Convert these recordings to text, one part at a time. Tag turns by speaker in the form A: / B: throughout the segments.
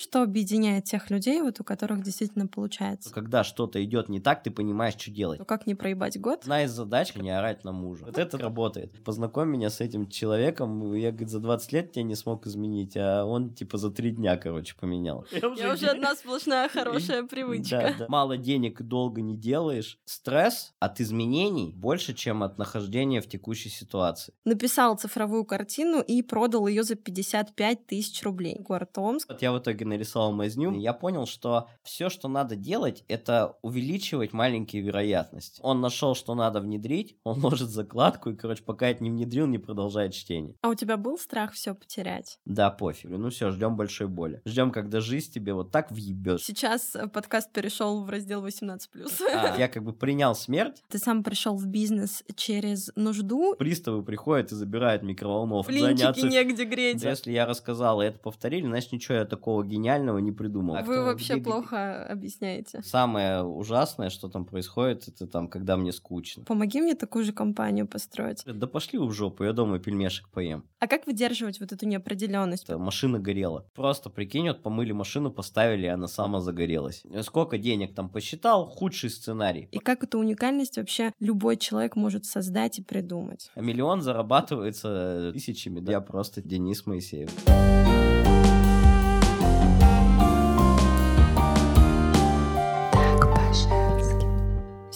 A: Что объединяет тех людей, вот у которых действительно получается?
B: Когда что-то идет не так, ты понимаешь, что делать.
A: Ну как не проебать год?
B: Одна из задач — не орать на мужа. Вот это работает. Познакомь меня с этим человеком, я, говорит, за 20 лет тебя не смог изменить, а он, типа, за 3 дня, короче, поменял.
A: Я уже одна сплошная хорошая привычка.
B: Да, да. Мало денег долго не делаешь. Стресс от изменений больше, чем от нахождения в текущей ситуации.
A: Написал цифровую картину и продал ее за 55 тысяч рублей. Город Омск.
B: Вот я в итоге нарисовал мазню. Я понял, что все, что надо делать, это увеличивать маленькие вероятности. Он нашел, что надо внедрить, он ложит закладку, и, короче, пока это не внедрил, не продолжает чтение.
A: А у тебя был страх все потерять?
B: Да, пофиг. Ну все, ждем большой боли. Ждем, когда жизнь тебе вот так въебет.
A: Сейчас э, подкаст перешел в раздел 18+.
B: А, я как бы принял смерть.
A: Ты сам пришел в бизнес через нужду.
B: Приставы приходят и забирают микроволновку.
A: Блинчики
B: заняться...
A: негде греть.
B: Если я рассказал, и это повторили, значит, ничего я такого гениального не придумал.
A: Вы
B: Кто-
A: вообще
B: где-
A: плохо объясняете.
B: Самое ужасное, что там происходит, это там, когда мне скучно.
A: Помоги мне такую же компанию построить.
B: Да пошли вы в жопу, я дома пельмешек поем.
A: А как выдерживать вот эту неопределенность?
B: Это машина горела. Просто прикинь, вот помыли машину, поставили, и она сама загорелась. Сколько денег там посчитал? Худший сценарий.
A: И как эту уникальность вообще любой человек может создать и придумать?
B: А миллион зарабатывается тысячами. Да, я просто Денис Моисеев.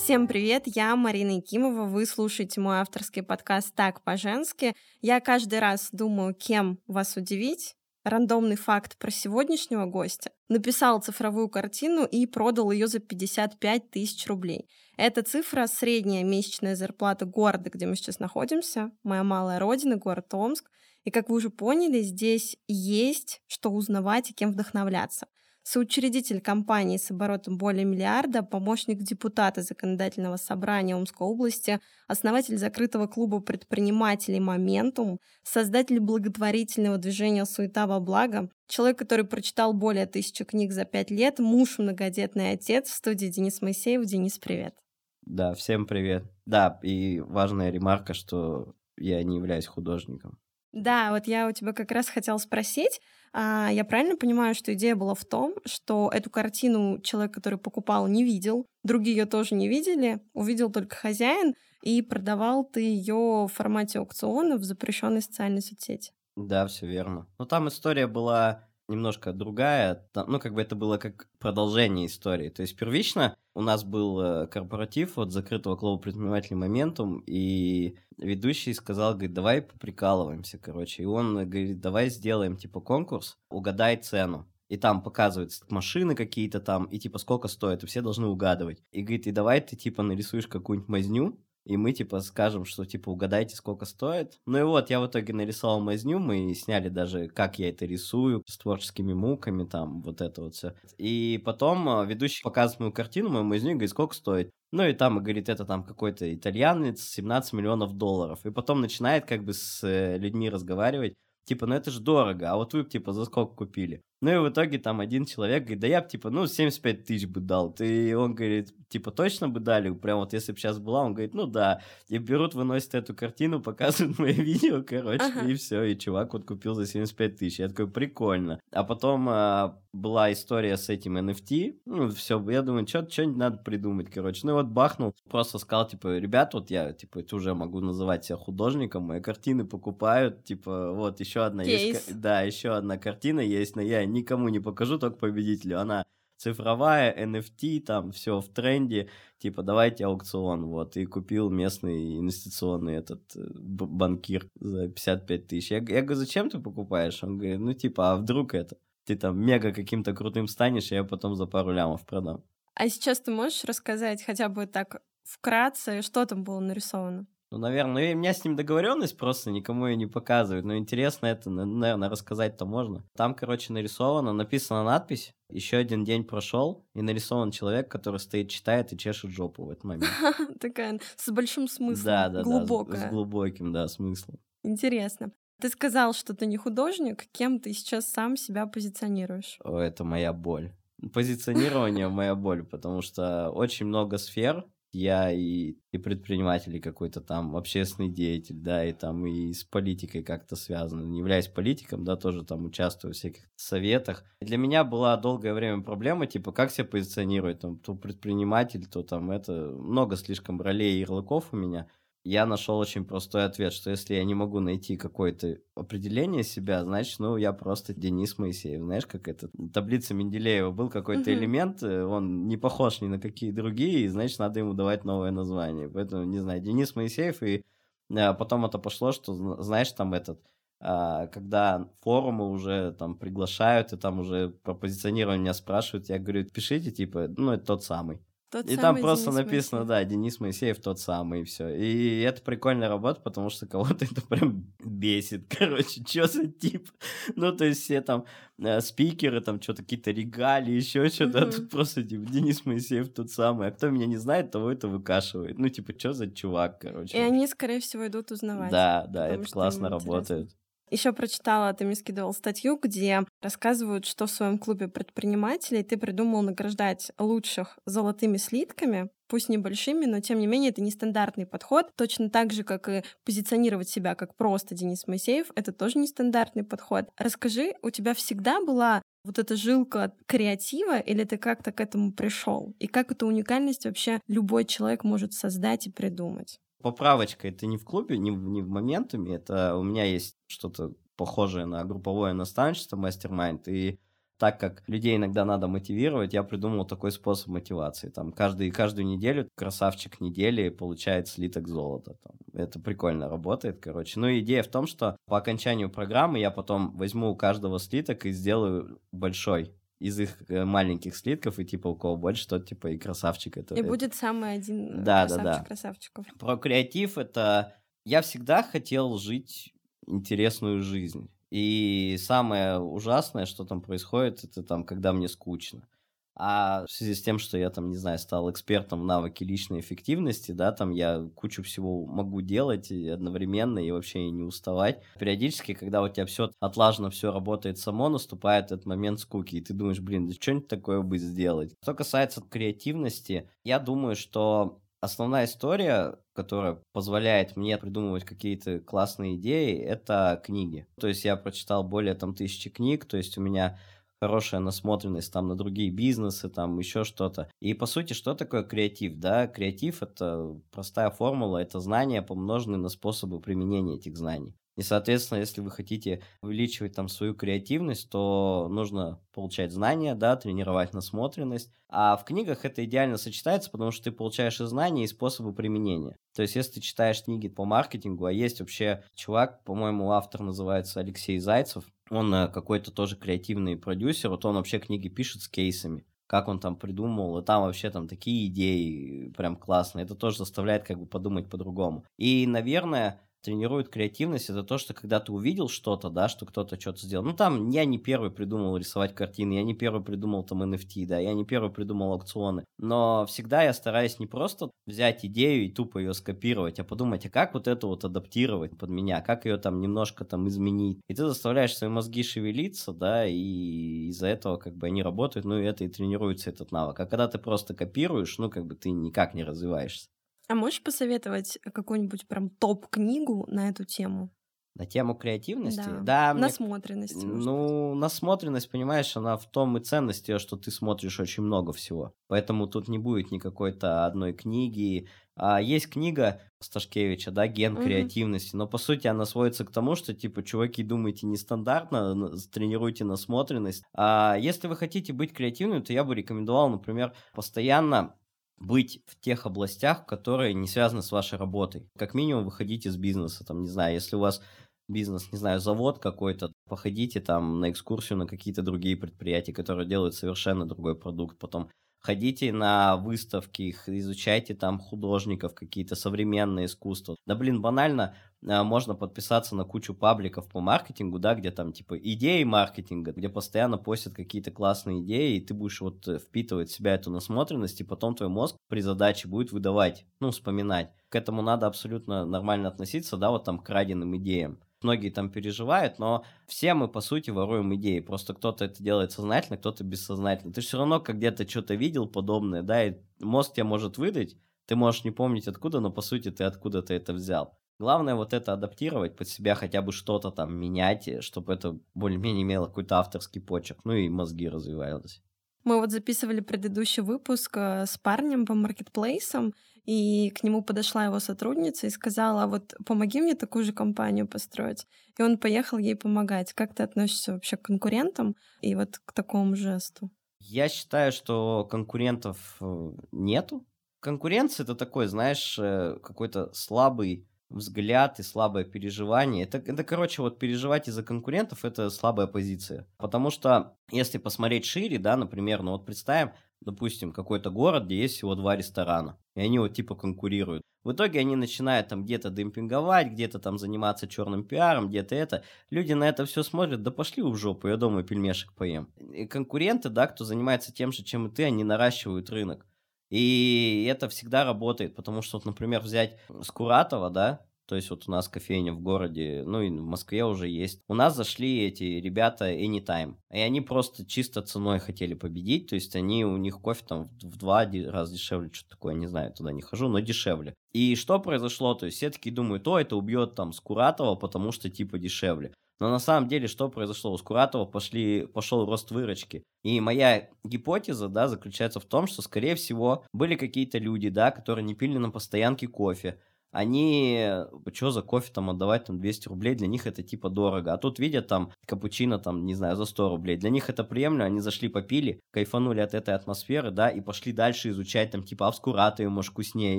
A: Всем привет, я Марина Якимова, вы слушаете мой авторский подкаст «Так по-женски». Я каждый раз думаю, кем вас удивить, рандомный факт про сегодняшнего гостя, написал цифровую картину и продал ее за 55 тысяч рублей. Эта цифра — средняя месячная зарплата города, где мы сейчас находимся, моя малая родина, город Омск. И, как вы уже поняли, здесь есть что узнавать и кем вдохновляться. Соучредитель компании с оборотом более миллиарда, помощник депутата Законодательного собрания Омской области, основатель закрытого клуба предпринимателей «Моментум», создатель благотворительного движения «Суета во благо», человек, который прочитал более тысячи книг за пять лет, муж, многодетный отец, в студии Денис Моисеев. Денис, привет.
B: Да, всем привет. Да, и важная ремарка, что я не являюсь художником.
A: Да, вот я у тебя как раз хотела спросить, я правильно понимаю, что идея была в том, что эту картину человек, который покупал, не видел, другие ее тоже не видели, увидел только хозяин, и продавал ты ее в формате аукциона в запрещенной социальной соцсети.
B: Да, все верно. Но там история была немножко другая. Там, ну, как бы это было как продолжение истории. То есть первично у нас был э, корпоратив от закрытого клуба предпринимателей Моментум, и ведущий сказал, говорит, давай поприкалываемся, короче. И он э, говорит, давай сделаем, типа, конкурс, угадай цену. И там показываются машины какие-то там, и типа сколько стоит, и все должны угадывать. И говорит, и давай ты типа нарисуешь какую-нибудь мазню, и мы, типа, скажем, что, типа, угадайте, сколько стоит. Ну и вот, я в итоге нарисовал мазню, мы сняли даже, как я это рисую, с творческими муками, там, вот это вот все. И потом э, ведущий показывает мою картину, мою мазню, и говорит, сколько стоит. Ну и там, говорит, это там какой-то итальянец, 17 миллионов долларов. И потом начинает как бы с э, людьми разговаривать, типа, ну это же дорого, а вот вы, типа, за сколько купили? Ну и в итоге там один человек говорит, да я бы, типа, ну, 75 тысяч бы дал. И он говорит, типа, точно бы дали? Прям вот если бы сейчас была, он говорит, ну да. И берут, выносят эту картину, показывают мое видео, короче,
A: Ага.
B: и все. И чувак вот купил за 75 тысяч. Я такой, прикольно. А потом а, была история с этим NFT. Ну, все, я думаю, что-нибудь надо придумать, короче. Ну и вот бахнул, просто сказал, типа, ребят, вот я, типа, уже могу называть себя художником, мои картины покупают, типа, вот еще одна есть.
A: Кейс.
B: ка- Да, еще одна картина есть, но я никому не покажу, только победителю. Она цифровая, NFT, там все в тренде, типа давайте аукцион, вот, и купил местный инвестиционный этот э, банкир за 55 тысяч. Я, я говорю, зачем ты покупаешь? Он говорит, ну типа, а вдруг это? Ты там мега каким-то крутым станешь, и я потом за пару лямов продам.
A: А сейчас ты можешь рассказать хотя бы так вкратце, что там было нарисовано?
B: Ну, наверное, у меня с ним договоренность просто никому ее не показывают. Но интересно это, наверное, рассказать-то можно. Там, короче, нарисовано, написана надпись. Еще один день прошел, и нарисован человек, который стоит, читает и чешет жопу в этот момент.
A: Такая с большим смыслом,
B: Да, да, да. с-
A: глубокая.
B: С глубоким, да, смыслом.
A: Интересно. Ты сказал, что ты не художник, кем ты сейчас сам себя позиционируешь?
B: О, это моя боль. Позиционирование моя боль, потому что очень много сфер, я и, и предприниматель, и какой-то там общественный деятель, да, и там и с политикой как-то связан. Не являюсь политиком, да, тоже там участвую в всяких советах. Для меня была долгое время проблема, типа, как себя позиционировать, там, то предприниматель, то там это, много слишком ролей и ярлыков у меня я нашел очень простой ответ, что если я не могу найти какое-то определение себя, значит, ну, я просто Денис Моисеев. Знаешь, как это? Таблица Менделеева был какой-то uh-huh. элемент, э, он не похож ни на какие другие, и, значит, надо ему давать новое название. Поэтому, не знаю, Денис Моисеев, и а, потом это пошло, что, знаешь, там этот а, когда форумы уже там приглашают, и там уже про позиционирование меня спрашивают, я говорю, пишите, типа, ну, это тот самый. Тот и там просто Денис написано, Моисеев. да, Денис Моисеев тот самый, и все. И это прикольная работа, потому что кого-то это прям бесит. Короче, что за тип? Ну, то есть все там э, спикеры, там что-то какие-то регалии, еще что-то, а тут просто типа Денис Моисеев тот самый. А кто меня не знает, того это выкашивает. Ну, типа, что за чувак, короче.
A: И они, скорее всего, идут узнавать.
B: Да, да, это классно работает. Интересно.
A: Еще прочитала, ты мне скидывал статью, где рассказывают, что в своем клубе предпринимателей ты придумал награждать лучших золотыми слитками, пусть небольшими, но тем не менее это нестандартный подход. Точно так же, как и позиционировать себя как просто Денис Моисеев, это тоже нестандартный подход. Расскажи, у тебя всегда была вот эта жилка креатива, или ты как-то к этому пришел? И как эту уникальность вообще любой человек может создать и придумать?
B: Поправочка, это не в клубе, не, не в моментами, это у меня есть что-то похожее на групповое наставничество, мастер-майнд, и так как людей иногда надо мотивировать, я придумал такой способ мотивации. Там каждый, каждую неделю красавчик недели получает слиток золота. Там. Это прикольно работает, короче. Ну, идея в том, что по окончанию программы я потом возьму у каждого слиток и сделаю большой из их э, маленьких слитков, и типа у кого больше, тот типа и красавчик. Это,
A: и это... будет самый один э, да, красавчик да, да. красавчиков.
B: Про креатив это... Я всегда хотел жить интересную жизнь. И самое ужасное, что там происходит, это там, когда мне скучно. А в связи с тем, что я там, не знаю, стал экспертом в навыке личной эффективности, да, там я кучу всего могу делать одновременно и вообще не уставать. Периодически, когда у тебя все отлажено, все работает само, наступает этот момент скуки, и ты думаешь, блин, да что-нибудь такое бы сделать. Что касается креативности, я думаю, что основная история, которая позволяет мне придумывать какие-то классные идеи, это книги. То есть я прочитал более там тысячи книг, то есть у меня хорошая насмотренность там на другие бизнесы, там еще что-то. И по сути, что такое креатив? Да, креатив это простая формула, это знания, помноженные на способы применения этих знаний. И, соответственно, если вы хотите увеличивать там свою креативность, то нужно получать знания, да, тренировать насмотренность. А в книгах это идеально сочетается, потому что ты получаешь и знания, и способы применения. То есть, если ты читаешь книги по маркетингу, а есть вообще чувак, по-моему, автор называется Алексей Зайцев, он э, какой-то тоже креативный продюсер, вот он вообще книги пишет с кейсами как он там придумал, и там вообще там такие идеи прям классные. Это тоже заставляет как бы подумать по-другому. И, наверное, тренирует креативность, это то, что когда ты увидел что-то, да, что кто-то что-то сделал. Ну, там я не первый придумал рисовать картины, я не первый придумал там NFT, да, я не первый придумал аукционы. Но всегда я стараюсь не просто взять идею и тупо ее скопировать, а подумать, а как вот это вот адаптировать под меня, как ее там немножко там изменить. И ты заставляешь свои мозги шевелиться, да, и из-за этого как бы они работают, ну, и это и тренируется этот навык. А когда ты просто копируешь, ну, как бы ты никак не развиваешься.
A: А можешь посоветовать какую-нибудь прям топ-книгу на эту тему?
B: На тему креативности?
A: Да, да насмотренности.
B: Мне... Ну, насмотренность, понимаешь, она в том и ценности, что ты смотришь очень много всего. Поэтому тут не будет никакой-то одной книги. А есть книга Сташкевича, да, «Ген креативности», mm-hmm. но по сути она сводится к тому, что, типа, чуваки, думайте нестандартно, тренируйте насмотренность. А если вы хотите быть креативным, то я бы рекомендовал, например, постоянно быть в тех областях, которые не связаны с вашей работой. Как минимум выходить из бизнеса, там, не знаю, если у вас бизнес, не знаю, завод какой-то, походите там на экскурсию на какие-то другие предприятия, которые делают совершенно другой продукт, потом ходите на выставки, изучайте там художников, какие-то современные искусства. Да, блин, банально, а, можно подписаться на кучу пабликов по маркетингу, да, где там типа идеи маркетинга, где постоянно постят какие-то классные идеи, и ты будешь вот э, впитывать в себя эту насмотренность, и потом твой мозг при задаче будет выдавать, ну, вспоминать. К этому надо абсолютно нормально относиться, да, вот там к краденным идеям многие там переживают, но все мы, по сути, воруем идеи. Просто кто-то это делает сознательно, кто-то бессознательно. Ты все равно как где-то что-то видел подобное, да, и мозг тебе может выдать, Ты можешь не помнить откуда, но по сути ты откуда-то это взял. Главное вот это адаптировать под себя, хотя бы что-то там менять, э, чтобы это более-менее имело какой-то авторский почерк, ну и мозги развивались.
A: Мы вот записывали предыдущий выпуск э, с парнем по маркетплейсам, и к нему подошла его сотрудница и сказала, вот помоги мне такую же компанию построить. И он поехал ей помогать. Как ты относишься вообще к конкурентам и вот к такому жесту?
B: Я считаю, что конкурентов э, нету. Конкуренция это такой, знаешь, э, какой-то слабый взгляд и слабое переживание. Это, это, короче, вот переживать из-за конкурентов – это слабая позиция. Потому что, если посмотреть шире, да, например, ну вот представим, допустим, какой-то город, где есть всего два ресторана, и они вот типа конкурируют. В итоге они начинают там где-то демпинговать, где-то там заниматься черным пиаром, где-то это. Люди на это все смотрят, да пошли в жопу, я дома пельмешек поем. И конкуренты, да, кто занимается тем же, чем и ты, они наращивают рынок. И это всегда работает, потому что, вот, например, взять Скуратова, да, то есть вот у нас кофейня в городе, ну и в Москве уже есть. У нас зашли эти ребята Anytime. И они просто чисто ценой хотели победить. То есть они, у них кофе там в два раза дешевле, что такое, не знаю, туда не хожу, но дешевле. И что произошло? То есть все такие думают, о, это убьет там Скуратова, потому что типа дешевле. Но на самом деле, что произошло? У Скуратова пошли, пошел рост выручки. И моя гипотеза, да, заключается в том, что, скорее всего, были какие-то люди, да, которые не пили на постоянке кофе, они, что за кофе там отдавать там 200 рублей, для них это типа дорого. А тут видят там капучино там, не знаю, за 100 рублей. Для них это приемлемо, они зашли попили, кайфанули от этой атмосферы, да, и пошли дальше изучать там типа авскураты, может вкуснее,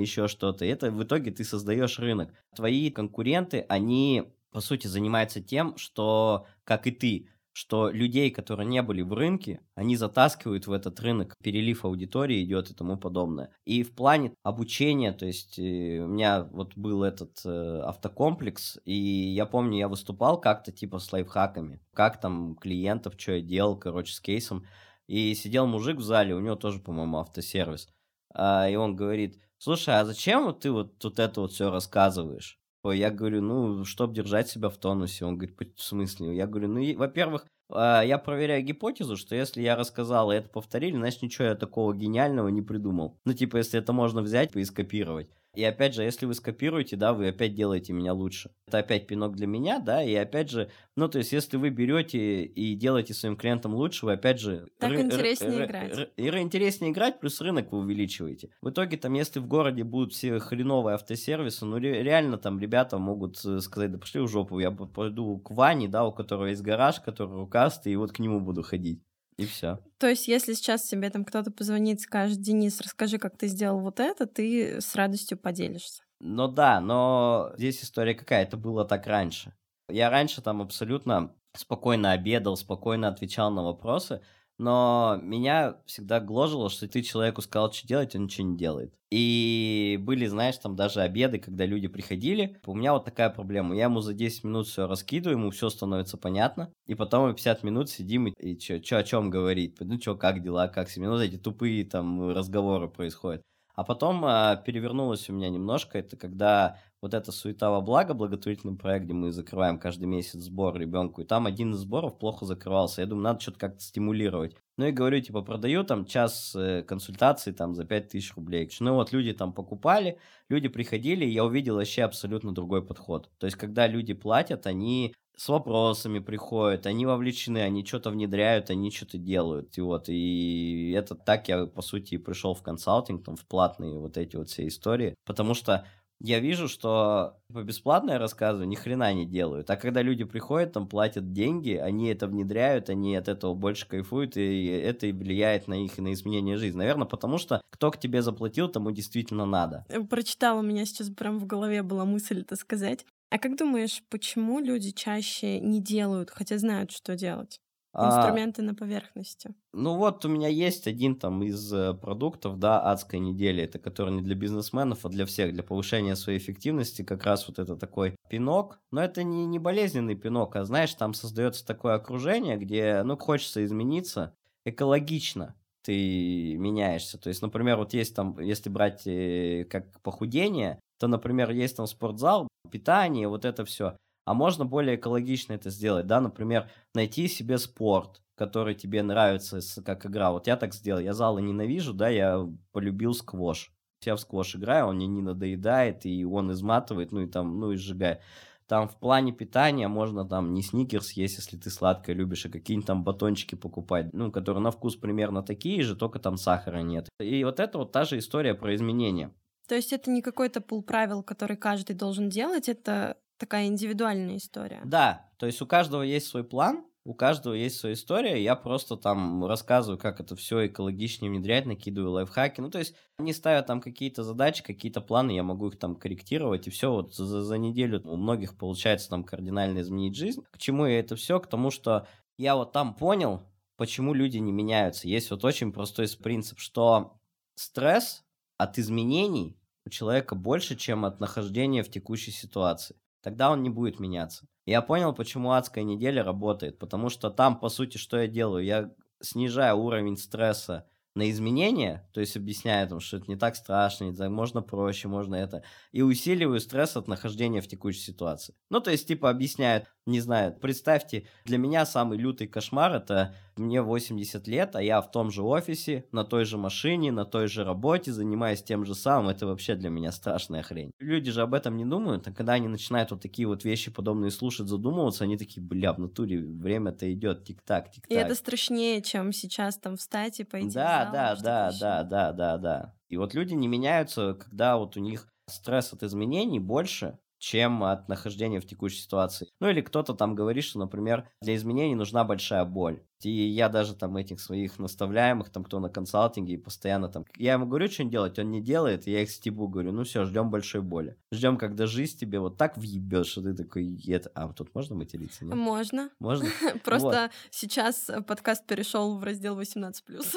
B: еще что-то. И это в итоге ты создаешь рынок. Твои конкуренты, они по сути занимаются тем, что, как и ты, что людей, которые не были в рынке, они затаскивают в этот рынок, перелив аудитории идет и тому подобное. И в плане обучения, то есть э, у меня вот был этот э, автокомплекс, и я помню, я выступал как-то типа с лайфхаками, как там клиентов, что я делал, короче, с кейсом. И сидел мужик в зале, у него тоже, по-моему, автосервис. А, и он говорит, слушай, а зачем вот ты вот, вот это вот все рассказываешь? Я говорю, ну, чтобы держать себя в тонусе. Он говорит, в смысле? Я говорю, ну, во-первых, а, я проверяю гипотезу, что если я рассказал и это повторили, значит, ничего я такого гениального не придумал. Ну, типа, если это можно взять и скопировать. И опять же, если вы скопируете, да, вы опять делаете меня лучше. Это опять пинок для меня, да, и опять же, ну, то есть, если вы берете и делаете своим клиентам лучше, вы опять же...
A: Так ры- интереснее ры- играть. Ры-
B: ры- интереснее играть, плюс рынок вы увеличиваете. В итоге, там, если в городе будут все хреновые автосервисы, ну, ре- реально там ребята могут э, сказать, да пошли в жопу, я пойду к Ване, да, у которого есть гараж, который рукастый, и вот к нему буду ходить. И все.
A: То есть, если сейчас тебе там кто-то позвонит, скажет, Денис, расскажи, как ты сделал вот это, ты с радостью поделишься.
B: Ну да, но здесь история какая, это было так раньше. Я раньше там абсолютно спокойно обедал, спокойно отвечал на вопросы, но меня всегда гложило, что ты человеку сказал, что делать, он ничего не делает. И были, знаешь, там даже обеды, когда люди приходили. У меня вот такая проблема. Я ему за 10 минут все раскидываю, ему все становится понятно. И потом мы 50 минут сидим и, и что о чем говорить. Ну что, как дела, как себе. Ну, эти тупые там разговоры происходят. А потом а, перевернулось у меня немножко. Это когда вот эта суета во благо, благотворительный проект, где мы закрываем каждый месяц сбор ребенку, и там один из сборов плохо закрывался. Я думаю, надо что-то как-то стимулировать. Ну и говорю, типа, продаю там час э, консультации там за 5000 рублей. Ну вот люди там покупали, люди приходили, и я увидел вообще абсолютно другой подход. То есть, когда люди платят, они с вопросами приходят, они вовлечены, они что-то внедряют, они что-то делают. И вот, и это так я, по сути, пришел в консалтинг, там, в платные вот эти вот все истории. Потому что я вижу, что по бесплатно я рассказываю, ни хрена не делают. А когда люди приходят, там платят деньги, они это внедряют, они от этого больше кайфуют, и это и влияет на их на изменение жизни. Наверное, потому что кто к тебе заплатил, тому действительно надо.
A: Э, прочитала, у меня сейчас прям в голове была мысль это сказать. А как думаешь, почему люди чаще не делают, хотя знают, что делать? А, Инструменты а, на поверхности.
B: Ну вот у меня есть один там из э, продуктов, да, адская неделя, это который не для бизнесменов, а для всех, для повышения своей эффективности, как раз вот это такой пинок, но это не, не болезненный пинок, а знаешь, там создается такое окружение, где, ну, хочется измениться экологично, ты меняешься. То есть, например, вот есть там, если брать э, как похудение, то, например, есть там спортзал, питание, вот это все а можно более экологично это сделать, да, например, найти себе спорт, который тебе нравится как игра. Вот я так сделал, я залы ненавижу, да, я полюбил сквош. Я в сквош играю, он мне не надоедает, и он изматывает, ну и там, ну и сжигает. Там в плане питания можно там не сникерс есть, если ты сладкое любишь, а какие-нибудь там батончики покупать, ну, которые на вкус примерно такие же, только там сахара нет. И вот это вот та же история про изменения.
A: То есть это не какой-то пул правил, который каждый должен делать, это такая индивидуальная история.
B: Да, то есть у каждого есть свой план, у каждого есть своя история, я просто там рассказываю, как это все экологичнее внедрять, накидываю лайфхаки. Ну, то есть они ставят там какие-то задачи, какие-то планы, я могу их там корректировать, и все вот за, за неделю у многих получается там кардинально изменить жизнь. К чему я это все? К тому, что я вот там понял, почему люди не меняются. Есть вот очень простой принцип, что стресс от изменений у человека больше, чем от нахождения в текущей ситуации. Тогда он не будет меняться. Я понял, почему адская неделя работает, потому что там, по сути, что я делаю? Я снижаю уровень стресса на изменения, то есть объясняю, там, что это не так страшно, так, можно проще, можно это, и усиливаю стресс от нахождения в текущей ситуации. Ну, то есть, типа, объясняют, не знаю, представьте, для меня самый лютый кошмар это мне 80 лет, а я в том же офисе, на той же машине, на той же работе, занимаюсь тем же самым, это вообще для меня страшная хрень. Люди же об этом не думают, а когда они начинают вот такие вот вещи подобные слушать, задумываться, они такие, бля, в натуре время-то идет, тик-так, тик-так.
A: И это страшнее, чем сейчас там встать и пойти
B: Да, да, да, да, да, да, да. И вот люди не меняются, когда вот у них стресс от изменений больше, чем от нахождения в текущей ситуации. Ну или кто-то там говорит, что, например, для изменений нужна большая боль. И я даже там этих своих наставляемых, там кто на консалтинге, и постоянно там, я ему говорю, что делать, он не делает, и я их стебу, говорю, ну все, ждем большой боли. Ждем, когда жизнь тебе вот так въебет, что ты такой, это... а тут можно материться? Нет?
A: Можно.
B: Можно?
A: Просто сейчас подкаст перешел в раздел 18+.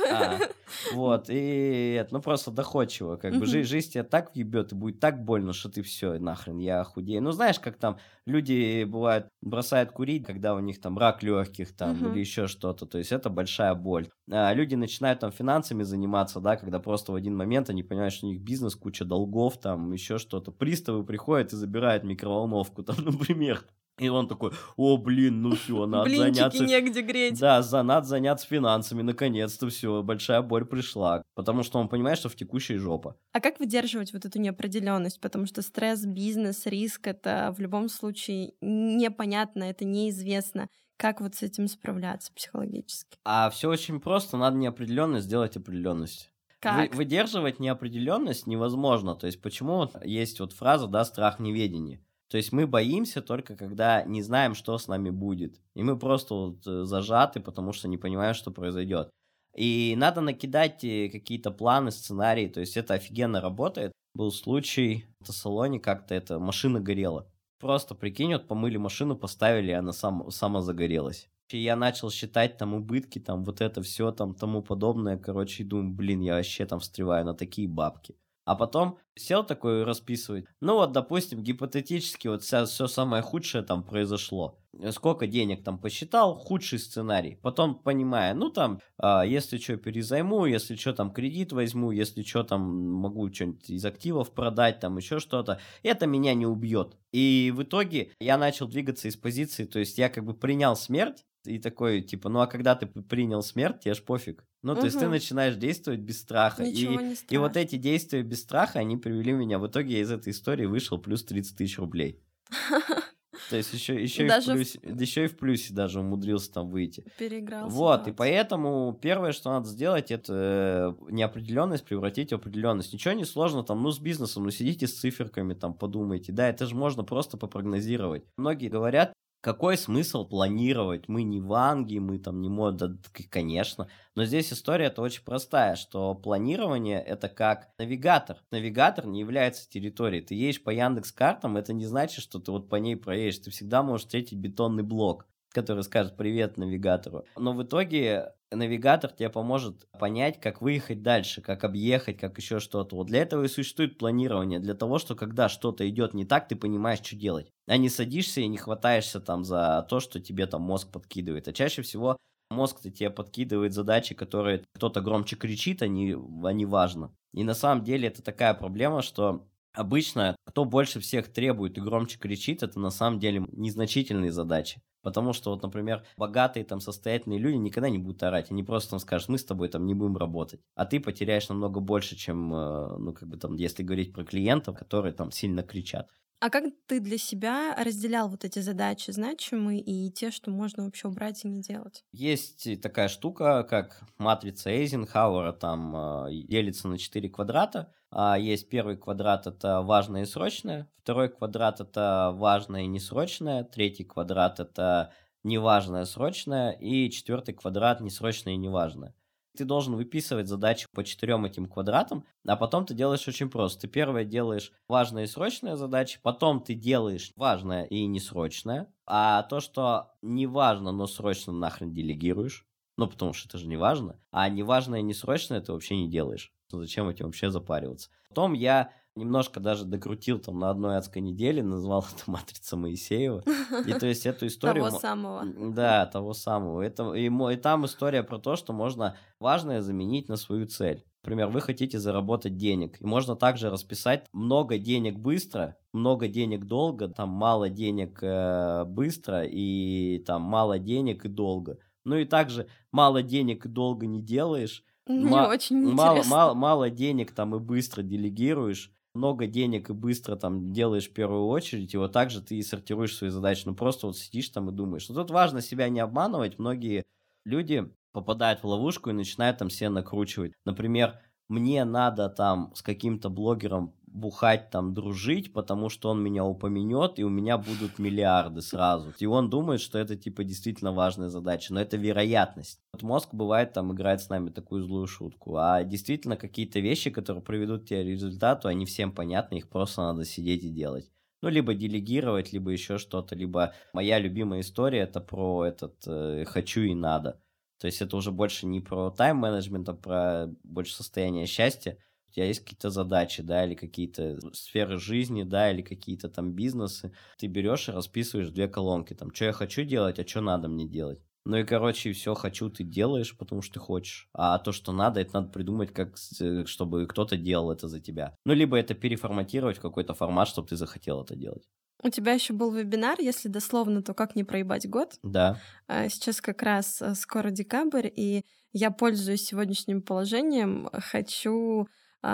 B: А, вот, и ну просто доходчиво, как бы жизнь тебе так въебет, и будет так больно, что ты все, нахрен, я худею. Ну знаешь, как там люди бывают бросают курить, когда у них там рак легких там или еще что что-то, то есть это большая боль. А люди начинают там финансами заниматься, да, когда просто в один момент они понимают, что у них бизнес, куча долгов, там еще что-то. Приставы приходят и забирают микроволновку, там, например. И он такой, о, блин, ну все, надо
A: Блинчики
B: заняться...
A: негде греть.
B: Да, за, надо заняться финансами, наконец-то все, большая боль пришла. Потому что он понимает, что в текущей жопа.
A: А как выдерживать вот эту неопределенность? Потому что стресс, бизнес, риск — это в любом случае непонятно, это неизвестно. Как вот с этим справляться психологически?
B: А все очень просто, надо неопределенность сделать определенность.
A: Как?
B: Вы, выдерживать неопределенность невозможно. То есть почему есть вот фраза, да, страх неведения. То есть мы боимся только когда не знаем, что с нами будет. И мы просто вот э, зажаты, потому что не понимаем, что произойдет. И надо накидать э, какие-то планы, сценарии. То есть это офигенно работает. Был случай в салоне, как-то эта машина горела. Просто, прикинь, вот помыли машину, поставили, и она сам, сама загорелась. И я начал считать там убытки, там вот это все, там тому подобное, короче, и думаю, блин, я вообще там встреваю на такие бабки. А потом сел такой расписывать. Ну вот, допустим, гипотетически вот вся, все самое худшее там произошло. Сколько денег там посчитал, худший сценарий. Потом понимая, ну там, а, если что, перезайму, если что, там кредит возьму, если что, там могу что-нибудь из активов продать, там еще что-то. Это меня не убьет. И в итоге я начал двигаться из позиции, то есть я как бы принял смерть, и такой, типа, ну а когда ты принял смерть, тебе ж пофиг. Ну, угу. то есть ты начинаешь действовать без страха.
A: Ничего
B: и, и вот эти действия без страха, они привели меня. В итоге я из этой истории вышел плюс 30 тысяч рублей. То есть еще, еще, даже и в плюсе, в... еще и в плюсе даже умудрился там выйти.
A: Переиграл.
B: Вот, ситуацию. и поэтому первое, что надо сделать, это э, неопределенность превратить в определенность. Ничего не сложно там, ну, с бизнесом, ну, сидите с циферками, там, подумайте. Да, это же можно просто попрогнозировать. Многие говорят, какой смысл планировать? Мы не ванги, мы там не мода, конечно. Но здесь история-то очень простая, что планирование это как навигатор. Навигатор не является территорией. Ты едешь по Яндекс картам, это не значит, что ты вот по ней проедешь. Ты всегда можешь встретить бетонный блок который скажет привет навигатору. Но в итоге навигатор тебе поможет понять, как выехать дальше, как объехать, как еще что-то. Вот для этого и существует планирование, для того, что когда что-то идет не так, ты понимаешь, что делать. А не садишься и не хватаешься там за то, что тебе там мозг подкидывает. А чаще всего мозг-то тебе подкидывает задачи, которые кто-то громче кричит, а не, а важно. И на самом деле это такая проблема, что обычно кто больше всех требует и громче кричит, это на самом деле незначительные задачи. Потому что, вот, например, богатые, там, состоятельные люди никогда не будут орать. Они просто там скажут, мы с тобой там не будем работать. А ты потеряешь намного больше, чем, э, ну, как бы там, если говорить про клиентов, которые там сильно кричат.
A: А как ты для себя разделял вот эти задачи значимые и те, что можно вообще убрать и не делать?
B: Есть такая штука, как матрица Эйзенхауэра, там э, делится на 4 квадрата. А есть первый квадрат это важное и срочное, второй квадрат это важное и несрочное, третий квадрат это неважное, срочное, и четвертый квадрат несрочное и неважное ты должен выписывать задачи по четырем этим квадратам, а потом ты делаешь очень просто. Ты первое делаешь важные и срочные задачи, потом ты делаешь важное и несрочное, а то, что не важно, но срочно нахрен делегируешь, ну, потому что это же не важно, а неважное и несрочное ты вообще не делаешь. Зачем этим вообще запариваться? Потом я немножко даже докрутил там на одной адской неделе, назвал это «Матрица Моисеева». И то есть эту историю...
A: Того самого.
B: Да, того самого. Это, и, и там история про то, что можно важное заменить на свою цель. Например, вы хотите заработать денег, и можно также расписать много денег быстро, много денег долго, там мало денег э, быстро и там мало денег и долго. Ну и также мало денег и долго не делаешь,
A: не ма- очень
B: мало, мало, мало денег там и быстро делегируешь, много денег и быстро там делаешь в первую очередь, и вот так же ты и сортируешь свои задачи. Ну, просто вот сидишь там и думаешь. Но тут важно себя не обманывать. Многие люди попадают в ловушку и начинают там себя накручивать. Например, мне надо там с каким-то блогером бухать там, дружить, потому что он меня упомянет, и у меня будут миллиарды сразу. И он думает, что это, типа, действительно важная задача, но это вероятность. Вот мозг бывает там играет с нами такую злую шутку, а действительно какие-то вещи, которые приведут тебя к результату, они всем понятны, их просто надо сидеть и делать. Ну, либо делегировать, либо еще что-то, либо моя любимая история это про этот э, хочу и надо. То есть это уже больше не про тайм-менеджмент, а про больше состояние счастья у тебя есть какие-то задачи, да, или какие-то сферы жизни, да, или какие-то там бизнесы, ты берешь и расписываешь две колонки, там, что я хочу делать, а что надо мне делать. Ну и, короче, все хочу ты делаешь, потому что ты хочешь. А то, что надо, это надо придумать, как, э, чтобы кто-то делал это за тебя. Ну, либо это переформатировать в какой-то формат, чтобы ты захотел это делать.
A: У тебя еще был вебинар, если дословно, то как не проебать год.
B: Да.
A: А, сейчас как раз э, скоро декабрь, и я пользуюсь сегодняшним положением. Хочу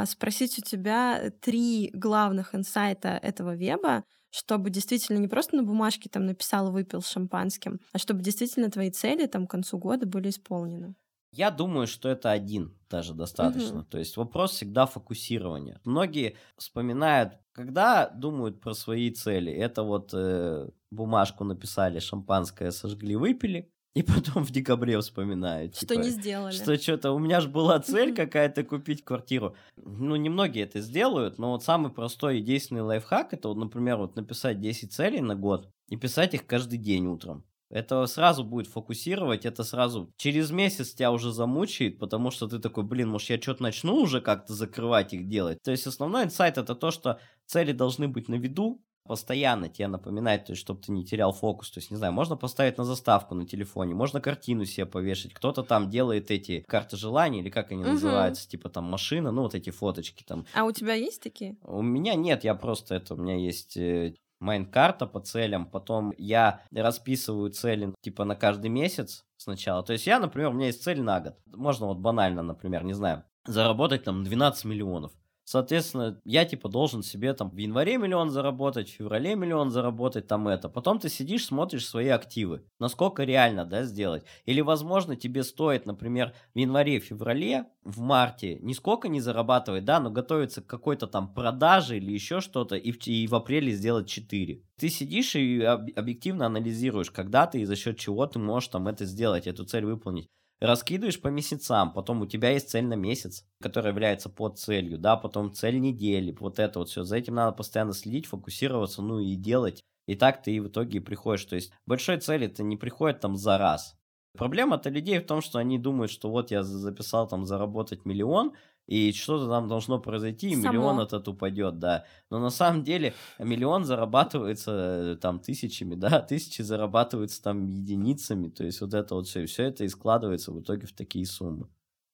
A: спросить у тебя три главных инсайта этого веба, чтобы действительно не просто на бумажке там написал, выпил шампанским, а чтобы действительно твои цели там к концу года были исполнены.
B: Я думаю, что это один даже достаточно. Угу. То есть вопрос всегда фокусирования. Многие вспоминают, когда думают про свои цели. Это вот э, бумажку написали, шампанское сожгли, выпили. И потом в декабре вспоминаю.
A: Что типа, не сделали.
B: Что что-то... У меня же была цель какая-то купить квартиру. Ну, немногие это сделают, но вот самый простой и действенный лайфхак, это, вот, например, вот написать 10 целей на год и писать их каждый день утром. Это сразу будет фокусировать, это сразу через месяц тебя уже замучает, потому что ты такой, блин, может я что-то начну уже как-то закрывать их делать. То есть основной инсайт это то, что цели должны быть на виду, постоянно тебе напоминать, то есть, чтобы ты не терял фокус. То есть, не знаю, можно поставить на заставку на телефоне, можно картину себе повешать. Кто-то там делает эти карты желаний, или как они угу. называются, типа там машина, ну вот эти фоточки там.
A: А у тебя есть такие?
B: У меня нет, я просто это, у меня есть э, mind-карта по целям, потом я расписываю цели типа на каждый месяц сначала. То есть я, например, у меня есть цель на год. Можно вот банально, например, не знаю, заработать там 12 миллионов. Соответственно, я типа должен себе там в январе миллион заработать, в феврале миллион заработать, там это. Потом ты сидишь, смотришь свои активы. Насколько реально, да, сделать. Или, возможно, тебе стоит, например, в январе, феврале, в марте нисколько не зарабатывать, да, но готовиться к какой-то там продаже или еще что-то, и в, и в апреле сделать 4. Ты сидишь и объективно анализируешь, когда ты и за счет чего ты можешь там это сделать, эту цель выполнить раскидываешь по месяцам, потом у тебя есть цель на месяц, которая является под целью, да, потом цель недели, вот это вот все. За этим надо постоянно следить, фокусироваться, ну и делать. И так ты и в итоге приходишь. То есть большой цели это не приходит там за раз. Проблема-то людей в том, что они думают, что вот я записал там заработать миллион, и что-то там должно произойти, и Само. миллион этот упадет, да. Но на самом деле миллион зарабатывается э, там тысячами, да, тысячи зарабатываются там единицами, то есть вот это вот все, все это и складывается в итоге в такие суммы.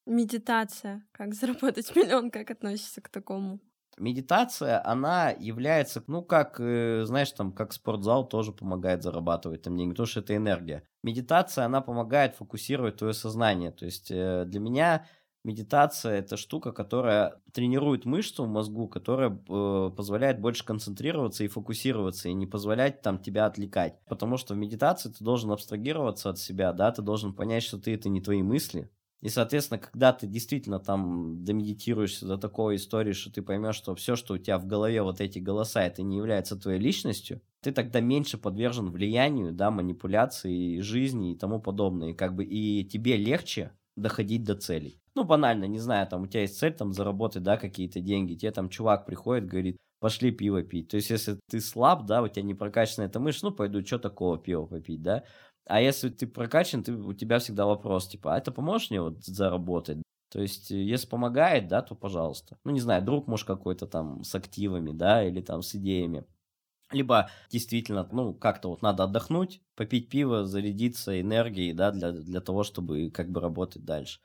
A: Медитация. Как заработать миллион, как относишься к такому?
B: Медитация, она является, ну, как, э, знаешь, там, как спортзал тоже помогает зарабатывать там деньги, потому что это энергия. Медитация, она помогает фокусировать твое сознание. То есть э, для меня медитация это штука, которая тренирует мышцу в мозгу, которая э, позволяет больше концентрироваться и фокусироваться, и не позволять там тебя отвлекать. Потому что в медитации ты должен абстрагироваться от себя, да, ты должен понять, что ты это не твои мысли, и, соответственно, когда ты действительно там домедитируешься до такой истории, что ты поймешь, что все, что у тебя в голове, вот эти голоса, это не является твоей личностью, ты тогда меньше подвержен влиянию, да, манипуляции жизни и тому подобное. И как бы и тебе легче доходить до целей. Ну, банально, не знаю, там у тебя есть цель там заработать, да, какие-то деньги, тебе там чувак приходит, говорит, пошли пиво пить. То есть, если ты слаб, да, у тебя не прокачана эта мышца, ну, пойду, что такого пива попить, да. А если ты прокачан, ты, у тебя всегда вопрос, типа, а это поможешь мне вот заработать? То есть, э, если помогает, да, то пожалуйста. Ну, не знаю, друг, может, какой-то там с активами, да, или там с идеями. Либо действительно, ну, как-то вот надо отдохнуть, попить пиво, зарядиться энергией, да, для, для того, чтобы как бы работать дальше.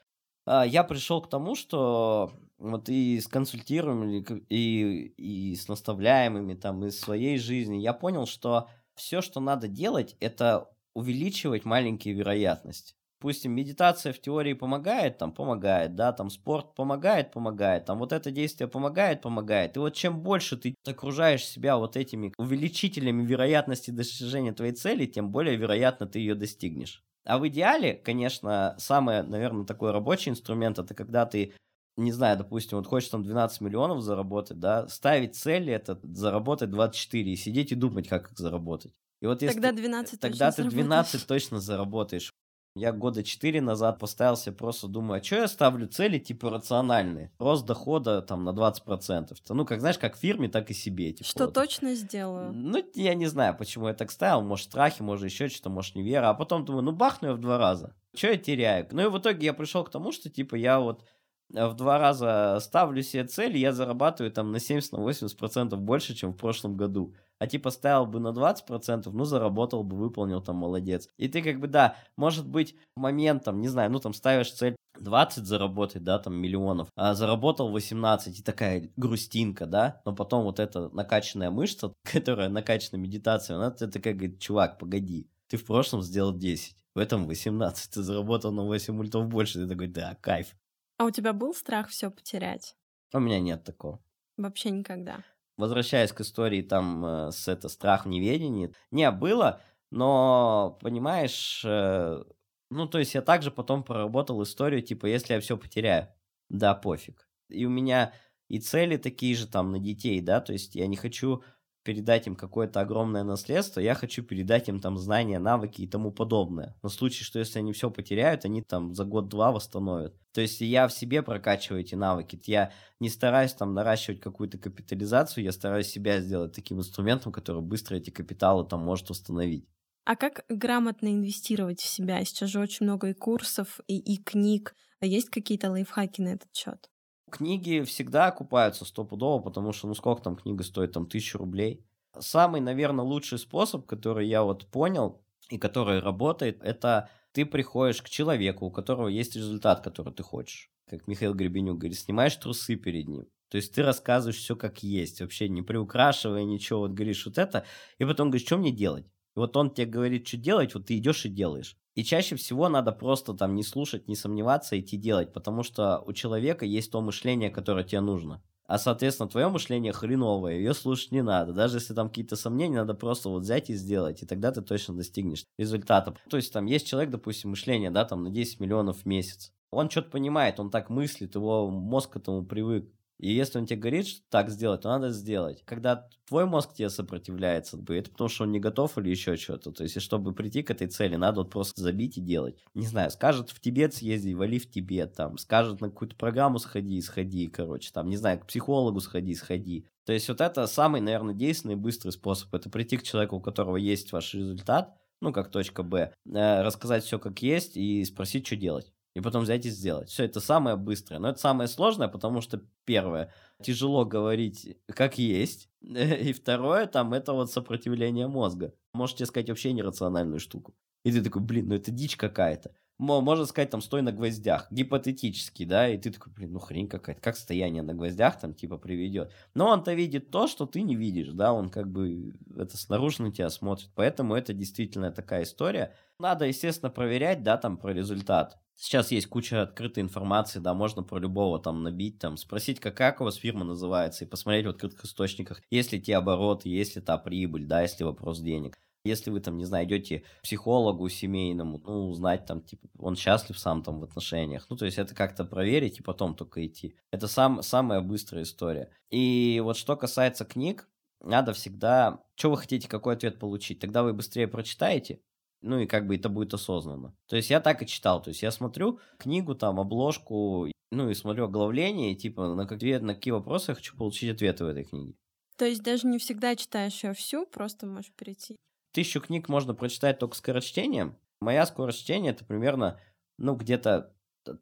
B: А, я пришел к тому, что вот и с консультируемыми, и, и с наставляемыми, там, из своей жизни, я понял, что все, что надо делать, это увеличивать маленькие вероятности. Допустим, медитация в теории помогает, там помогает, да, там спорт помогает, помогает, там вот это действие помогает, помогает. И вот чем больше ты окружаешь себя вот этими увеличителями вероятности достижения твоей цели, тем более вероятно ты ее достигнешь. А в идеале, конечно, самый, наверное, такой рабочий инструмент, это когда ты не знаю, допустим, вот хочешь там 12 миллионов заработать, да, ставить цель это заработать 24 и сидеть и думать, как их заработать. И вот если
A: тогда 12
B: Тогда
A: точно
B: ты 12 точно заработаешь. Я года 4 назад поставил себе просто, думаю, а что я ставлю цели типа рациональные? Рост дохода там на 20%. Ну, как знаешь, как в фирме, так и себе. Типа,
A: что
B: вот.
A: точно сделаю?
B: Ну, я не знаю, почему я так ставил. Может, страхи, может, еще что-то, может, не вера. А потом думаю, ну, бахну я в два раза. Что я теряю? Ну, и в итоге я пришел к тому, что, типа, я вот в два раза ставлю себе цель, я зарабатываю там на 70-80% больше, чем в прошлом году а типа ставил бы на 20%, ну, заработал бы, выполнил, там, молодец. И ты как бы, да, может быть, моментом, не знаю, ну, там, ставишь цель 20 заработать, да, там, миллионов, а заработал 18, и такая грустинка, да, но потом вот эта накачанная мышца, которая накачана медитацией, она тебе такая говорит, чувак, погоди, ты в прошлом сделал 10, в этом 18, ты заработал на 8 мультов больше, ты такой, да, кайф.
A: А у тебя был страх все потерять?
B: У меня нет такого.
A: Вообще никогда
B: возвращаясь к истории там э, с это страх в неведении, не, было, но, понимаешь, э, ну, то есть я также потом проработал историю, типа, если я все потеряю, да, пофиг. И у меня и цели такие же там на детей, да, то есть я не хочу передать им какое-то огромное наследство, я хочу передать им там знания, навыки и тому подобное. Но в случае, что если они все потеряют, они там за год-два восстановят. То есть я в себе прокачиваю эти навыки. Я не стараюсь там наращивать какую-то капитализацию, я стараюсь себя сделать таким инструментом, который быстро эти капиталы там может установить.
A: А как грамотно инвестировать в себя? Сейчас же очень много и курсов, и, и книг. А есть какие-то лайфхаки на этот счет?
B: Книги всегда окупаются стопудово, потому что, ну, сколько там книга стоит? Там тысячу рублей. Самый, наверное, лучший способ, который я вот понял и который работает, это ты приходишь к человеку, у которого есть результат, который ты хочешь. Как Михаил Гребенюк говорит, снимаешь трусы перед ним. То есть ты рассказываешь все как есть, вообще не приукрашивая ничего, вот говоришь вот это, и потом говоришь, что мне делать? И вот он тебе говорит, что делать, вот ты идешь и делаешь. И чаще всего надо просто там не слушать, не сомневаться, идти делать, потому что у человека есть то мышление, которое тебе нужно. А, соответственно, твое мышление хреновое, ее слушать не надо. Даже если там какие-то сомнения, надо просто вот взять и сделать, и тогда ты точно достигнешь результата. То есть там есть человек, допустим, мышление, да, там на 10 миллионов в месяц. Он что-то понимает, он так мыслит, его мозг к этому привык. И если он тебе говорит, что так сделать, то надо сделать. Когда твой мозг тебе сопротивляется, это потому что он не готов или еще что-то. То есть, чтобы прийти к этой цели, надо вот просто забить и делать. Не знаю, скажет в Тибет съезди, вали в Тибет, там, скажет на какую-то программу сходи, сходи, короче, там, не знаю, к психологу сходи, сходи. То есть, вот это самый, наверное, действенный и быстрый способ. Это прийти к человеку, у которого есть ваш результат, ну, как точка Б, э, рассказать все как есть и спросить, что делать и потом взять и сделать. Все это самое быстрое. Но это самое сложное, потому что, первое, тяжело говорить как есть, и второе, там, это вот сопротивление мозга. Можете сказать вообще нерациональную штуку. И ты такой, блин, ну это дичь какая-то. можно сказать, там, стой на гвоздях, гипотетически, да, и ты такой, блин, ну хрень какая-то, как стояние на гвоздях там, типа, приведет. Но он-то видит то, что ты не видишь, да, он как бы это снаружи на тебя смотрит, поэтому это действительно такая история. Надо, естественно, проверять, да, там, про результат. Сейчас есть куча открытой информации, да, можно про любого там набить, там, спросить, как, как у вас фирма называется, и посмотреть в открытых источниках, есть ли те обороты, есть ли та прибыль, да, если вопрос денег. Если вы там, не знаю, идете психологу семейному, ну, узнать там, типа, он счастлив сам там в отношениях. Ну, то есть это как-то проверить и потом только идти. Это сам, самая быстрая история. И вот что касается книг, надо всегда... Что вы хотите, какой ответ получить? Тогда вы быстрее прочитаете, ну и как бы это будет осознанно. То есть я так и читал. То есть я смотрю книгу, там, обложку, ну и смотрю оглавление, и, типа, на какие, на какие вопросы я хочу получить ответы в этой книге.
A: То есть даже не всегда читаешь ее всю, просто можешь перейти
B: тысячу книг можно прочитать только скорочтением. Моя скорость чтения это примерно, ну, где-то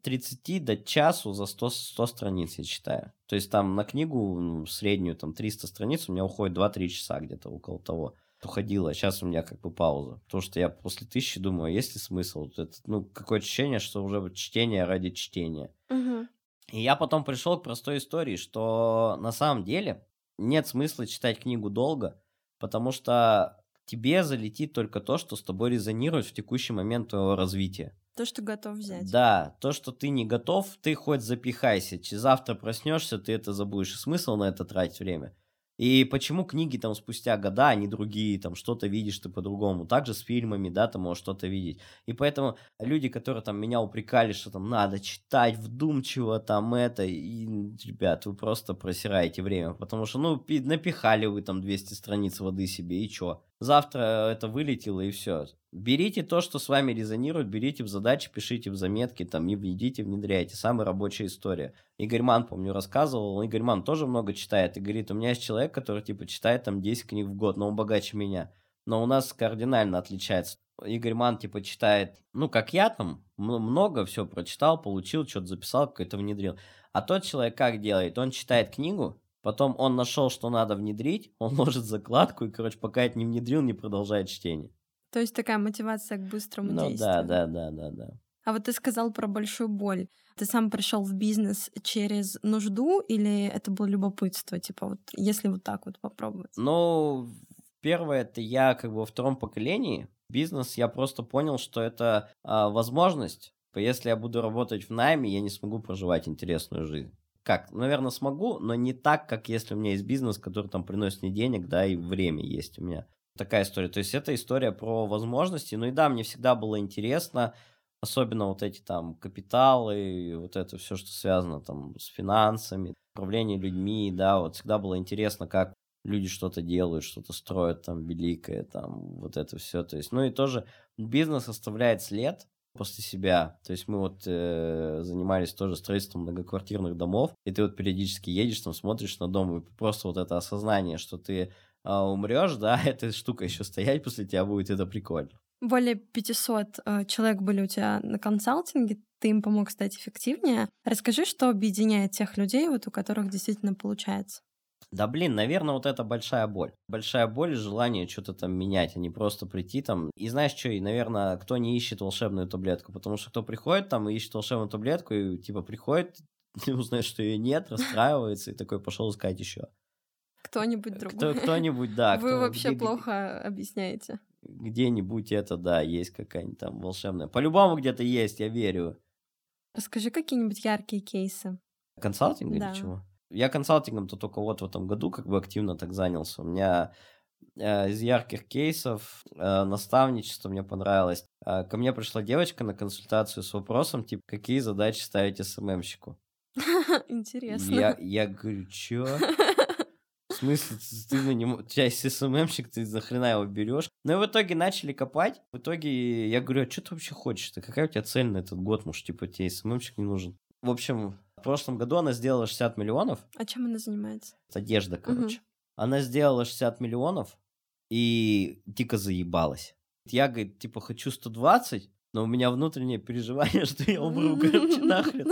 B: 30 до часу за 100, 100 страниц я читаю. То есть там на книгу ну, среднюю, там 300 страниц, у меня уходит 2-3 часа где-то около того. Уходила, сейчас у меня как бы пауза. Потому что я после тысячи думаю, есть ли смысл? Это, ну, какое ощущение, что уже чтение ради чтения.
A: Угу.
B: И я потом пришел к простой истории, что на самом деле нет смысла читать книгу долго, потому что тебе залетит только то, что с тобой резонирует в текущий момент твоего развития.
A: То, что готов взять.
B: Да, то, что ты не готов, ты хоть запихайся. Завтра проснешься, ты это забудешь. И смысл на это тратить время. И почему книги там спустя года, они другие, там что-то видишь ты по-другому. Также с фильмами, да, ты можешь что-то видеть. И поэтому люди, которые там меня упрекали, что там надо читать вдумчиво, там это, и, ребят, вы просто просираете время, потому что, ну, напихали вы там 200 страниц воды себе, и чё? Завтра это вылетело, и все. Берите то, что с вами резонирует, берите в задачи, пишите в заметки, там, и введите, внедряйте. Самая рабочая история. Игорь Ман, помню, рассказывал, Игорь Ман тоже много читает, и говорит, у меня есть человек, который, типа, читает там 10 книг в год, но он богаче меня. Но у нас кардинально отличается. Игорь Ман, типа, читает, ну, как я там, много все прочитал, получил, что-то записал, какой-то внедрил. А тот человек как делает? Он читает книгу, потом он нашел, что надо внедрить, он ложит закладку, и, короче, пока это не внедрил, не продолжает чтение.
A: То есть такая мотивация к быстрому
B: ну,
A: действию.
B: да, да, да, да, да.
A: А вот ты сказал про большую боль. Ты сам пришел в бизнес через нужду или это было любопытство? Типа вот, если вот так вот попробовать.
B: Ну, первое, это я как бы во втором поколении. Бизнес я просто понял, что это а, возможность. Если я буду работать в найме, я не смогу проживать интересную жизнь. Как? Наверное, смогу, но не так, как если у меня есть бизнес, который там приносит мне денег, да, и время есть у меня такая история. То есть это история про возможности. Ну и да, мне всегда было интересно, особенно вот эти там капиталы, вот это все, что связано там с финансами, управление людьми, да, вот всегда было интересно, как люди что-то делают, что-то строят там великое, там вот это все. То есть, ну и тоже бизнес оставляет след после себя. То есть мы вот э, занимались тоже строительством многоквартирных домов, и ты вот периодически едешь, там смотришь на дом, и просто вот это осознание, что ты а, умрешь, да, эта штука еще стоять после тебя будет, это прикольно.
A: Более 500 э, человек были у тебя на консалтинге, ты им помог стать эффективнее. Расскажи, что объединяет тех людей, вот у которых действительно получается.
B: Да блин, наверное, вот это большая боль. Большая боль и желание что-то там менять, а не просто прийти там. И знаешь что, и, наверное, кто не ищет волшебную таблетку, потому что кто приходит там и ищет волшебную таблетку, и типа приходит, узнает, что ее нет, расстраивается, и такой пошел искать еще.
A: Кто-нибудь другой.
B: Кто, кто-нибудь, да.
A: Вы
B: кто,
A: вообще где, плохо объясняете.
B: Где-нибудь это, да, есть какая-нибудь там волшебная. По-любому где-то есть, я верю.
A: Расскажи какие-нибудь яркие кейсы.
B: Консалтинг
A: да.
B: или чего? Я консалтингом-то только вот в этом году как бы активно так занялся. У меня э, из ярких кейсов э, наставничество мне понравилось. Э, ко мне пришла девочка на консультацию с вопросом, типа, какие задачи ставить СММщику?
A: Интересно.
B: Я, я говорю, чё? В смысле, ты на тебя есть СММщик, ты за хрена его берешь. Ну и в итоге начали копать. В итоге я говорю, а что ты вообще хочешь-то? Какая у тебя цель на этот год? Может, типа, тебе СММщик не нужен? В общем, в прошлом году она сделала 60 миллионов.
A: А чем она занимается?
B: Одежда, короче. Угу. Она сделала 60 миллионов и дико заебалась. Я, говорит, типа, хочу 120, но у меня внутреннее переживание, что я умру, короче, нахрен.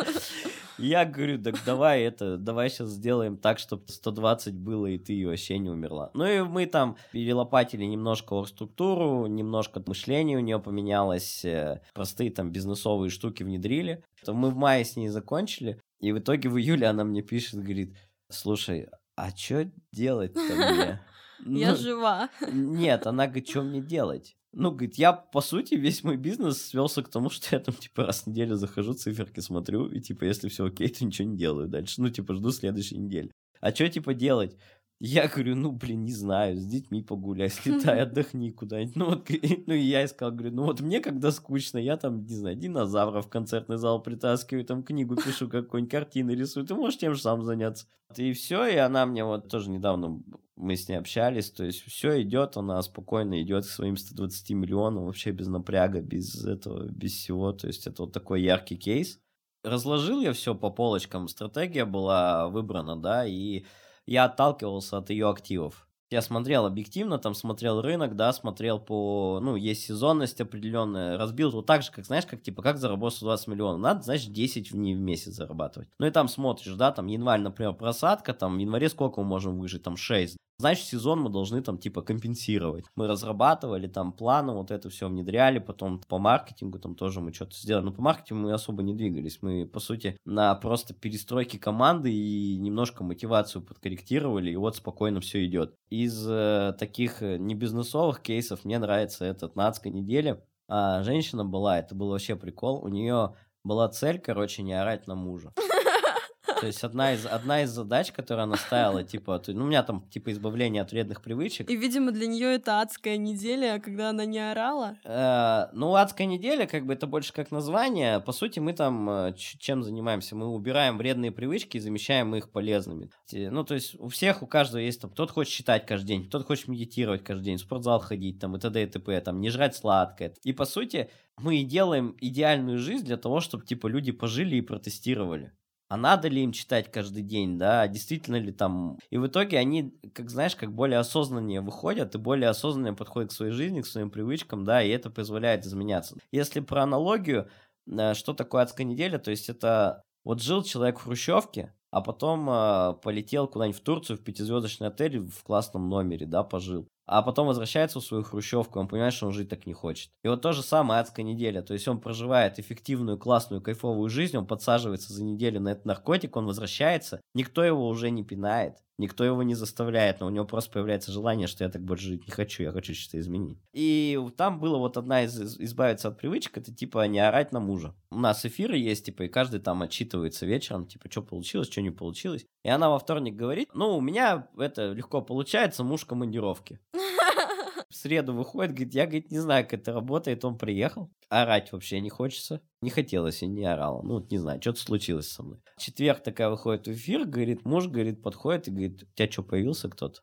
B: Я говорю, так давай это, давай сейчас сделаем так, чтобы 120 было, и ты вообще не умерла. Ну и мы там перелопатили немножко оргструктуру, немножко мышление у нее поменялось, э, простые там бизнесовые штуки внедрили. Мы в мае с ней закончили, и в итоге в июле она мне пишет, говорит, слушай, а что делать-то мне?
A: Я ну, жива.
B: Нет, она говорит, что мне делать? Ну, говорит, я, по сути, весь мой бизнес свелся к тому, что я там, типа, раз в неделю захожу, циферки смотрю, и, типа, если все окей, то ничего не делаю дальше. Ну, типа, жду следующей недели. А что, типа, делать? Я говорю, ну, блин, не знаю, с детьми погуляй, слетай, отдохни куда-нибудь. Ну, вот, ну, и я искал, говорю, ну, вот мне когда скучно, я там, не знаю, динозавров в концертный зал притаскиваю, там книгу пишу, какую-нибудь картину рисую, ты можешь тем же сам заняться. И все, и она мне вот тоже недавно мы с ней общались, то есть все идет, она спокойно идет к своим 120 миллионам, вообще без напряга, без этого, без всего, то есть это вот такой яркий кейс. Разложил я все по полочкам, стратегия была выбрана, да, и я отталкивался от ее активов. Я смотрел объективно, там смотрел рынок, да, смотрел по, ну, есть сезонность определенная, разбил вот так же, как, знаешь, как, типа, как заработать 120 миллионов, надо, значит, 10 в, в месяц зарабатывать. Ну, и там смотришь, да, там, январь, например, просадка, там, в январе сколько мы можем выжить, там, 6, Значит, сезон мы должны там типа компенсировать. Мы разрабатывали там планы, вот это все внедряли, потом по маркетингу там тоже мы что-то сделали. Но по маркетингу мы особо не двигались. Мы, по сути, на просто перестройке команды и немножко мотивацию подкорректировали, и вот спокойно все идет. Из э, таких э, не бизнесовых кейсов мне нравится этот на адской неделе. А, женщина была, это был вообще прикол, у нее была цель, короче, не орать на мужа. То есть одна из, одна из задач, которую она ставила, типа, ну, у меня там, типа, избавление от вредных привычек.
A: И, видимо, для нее это адская неделя, когда она не орала.
B: Э, ну, адская неделя, как бы, это больше как название. По сути, мы там э, чем занимаемся? Мы убираем вредные привычки и замещаем их полезными. Ну, то есть у всех, у каждого есть там, кто-то хочет читать каждый день, кто-то хочет медитировать каждый день, в спортзал ходить, там, и т.д. и т.п., там, не жрать сладкое. И, по сути, мы и делаем идеальную жизнь для того, чтобы, типа, люди пожили и протестировали а надо ли им читать каждый день, да, действительно ли там... И в итоге они, как знаешь, как более осознаннее выходят и более осознаннее подходят к своей жизни, к своим привычкам, да, и это позволяет изменяться. Если про аналогию, э, что такое адская неделя, то есть это вот жил человек в хрущевке, а потом э, полетел куда-нибудь в Турцию, в пятизвездочный отель в классном номере, да, пожил а потом возвращается в свою хрущевку, он понимает, что он жить так не хочет. И вот то же самое адская неделя, то есть он проживает эффективную, классную, кайфовую жизнь, он подсаживается за неделю на этот наркотик, он возвращается, никто его уже не пинает, никто его не заставляет, но у него просто появляется желание, что я так больше жить не хочу, я хочу что-то изменить. И там было вот одна из избавиться от привычек, это типа не орать на мужа. У нас эфиры есть, типа, и каждый там отчитывается вечером, типа, что получилось, что не получилось. И она во вторник говорит, ну, у меня это легко получается, муж командировки. В среду выходит, говорит, я, говорит, не знаю, как это работает, он приехал. Орать вообще не хочется. Не хотелось и не орала. Ну, не знаю, что-то случилось со мной. Четверг такая выходит в эфир, говорит, муж, говорит, подходит и говорит, у тебя что, появился кто-то?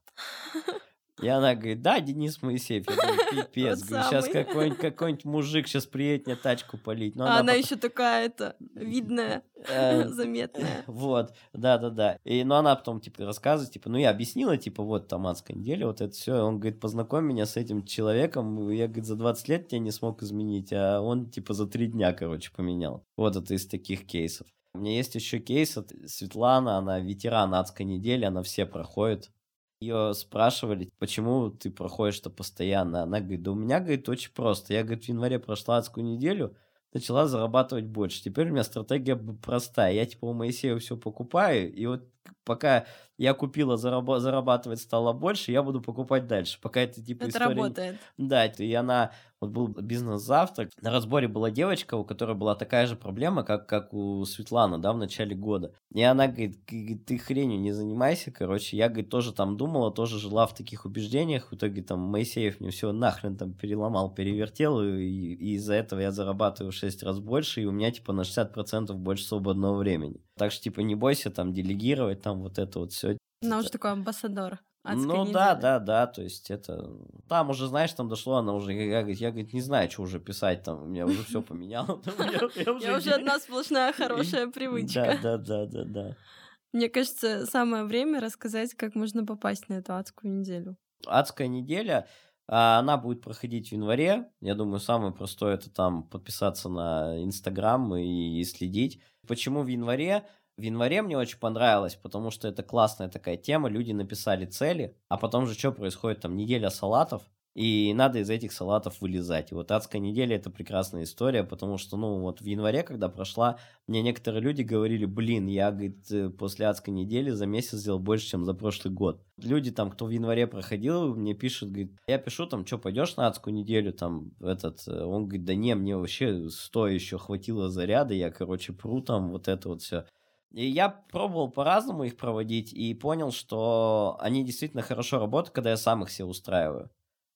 B: И она говорит, да, Денис Моисеев. Я говорю, пипец. Говорю, сейчас какой-нибудь какой мужик сейчас приедет мне тачку полить.
A: Но а она, она потом... еще такая-то видная, э, заметная.
B: Вот, да-да-да. И, но она потом, типа, рассказывает, типа, ну, я объяснила, типа, вот, там, адская неделя, вот это все. Он говорит, познакомь меня с этим человеком. Я, говорит, за 20 лет тебя не смог изменить, а он, типа, за 3 дня, короче, поменял. Вот это из таких кейсов. У меня есть еще кейс от Светлана, она ветеран адской недели, она все проходит. Ее спрашивали, почему ты проходишь-то постоянно. Она говорит, да у меня, говорит, очень просто. Я, говорит, в январе прошла адскую неделю, начала зарабатывать больше. Теперь у меня стратегия простая. Я типа у Моисея все покупаю, и вот пока я купила, зараб- зарабатывать стало больше, я буду покупать дальше. Пока это типа
A: это история... работает.
B: Да, и она... Вот был бизнес-завтрак, на разборе была девочка, у которой была такая же проблема, как, как у Светланы, да, в начале года. И она говорит, ты хренью не занимайся, короче. Я, говорит, тоже там думала, тоже жила в таких убеждениях. В итоге там Моисеев мне все нахрен там переломал, перевертел, и, и из-за этого я зарабатываю в 6 раз больше, и у меня типа на 60% больше свободного времени. Так что типа не бойся там делегировать, там вот это вот все.
A: Она уже такой амбассадор.
B: Ну недели. да, да, да, то есть это... Там уже, знаешь, там дошло, она уже, я, я, я говорит, не знаю, что уже писать, там, у меня уже все поменяло.
A: Я уже одна сплошная хорошая привычка.
B: Да, да, да, да.
A: Мне кажется, самое время рассказать, как можно попасть на эту адскую неделю.
B: Адская неделя А она будет проходить в январе. Я думаю, самое простое это там подписаться на Инстаграм и следить. Почему в январе? В январе мне очень понравилось, потому что это классная такая тема. Люди написали цели, а потом же что происходит? Там неделя салатов, и надо из этих салатов вылезать. И вот адская неделя это прекрасная история, потому что, ну, вот в январе, когда прошла, мне некоторые люди говорили, блин, я, говорит, э, после адской недели за месяц сделал больше, чем за прошлый год. Люди там, кто в январе проходил, мне пишут, говорит, я пишу там, что, пойдешь на адскую неделю, там, этот, э, он говорит, да не, мне вообще сто еще хватило заряда, я, короче, пру там, вот это вот все. И я пробовал по-разному их проводить и понял, что они действительно хорошо работают, когда я сам их себе устраиваю.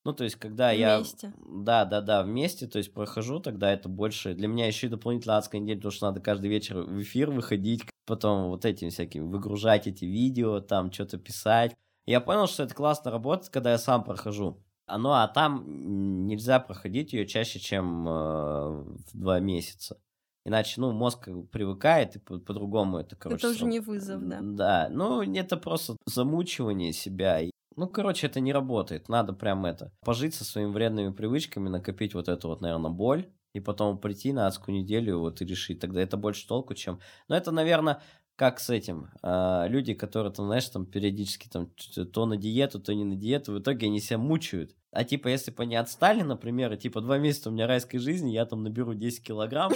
B: Ну, то есть, когда
A: вместе.
B: я... Да, да, да, вместе, то есть, прохожу, тогда это больше... Для меня еще и дополнительно адская неделя, потому что надо каждый вечер в эфир выходить, потом вот этим всяким выгружать эти видео, там что-то писать. Я понял, что это классно работает, когда я сам прохожу. А, ну, а там нельзя проходить ее чаще, чем э, в два месяца. Иначе, ну, мозг привыкает, и по- по-другому это, короче...
A: Это уже не вызов, да.
B: Да, ну, это просто замучивание себя. Ну, короче, это не работает. Надо прям это, пожить со своими вредными привычками, накопить вот эту вот, наверное, боль, и потом прийти на адскую неделю вот и решить. Тогда это больше толку, чем... Но это, наверное, как с этим. а, люди, которые, там, знаешь, там периодически там то на диету, то не на диету, в итоге они себя мучают. А типа, если бы они отстали, например, и типа два месяца у меня райской жизни, я там наберу 10 килограмм,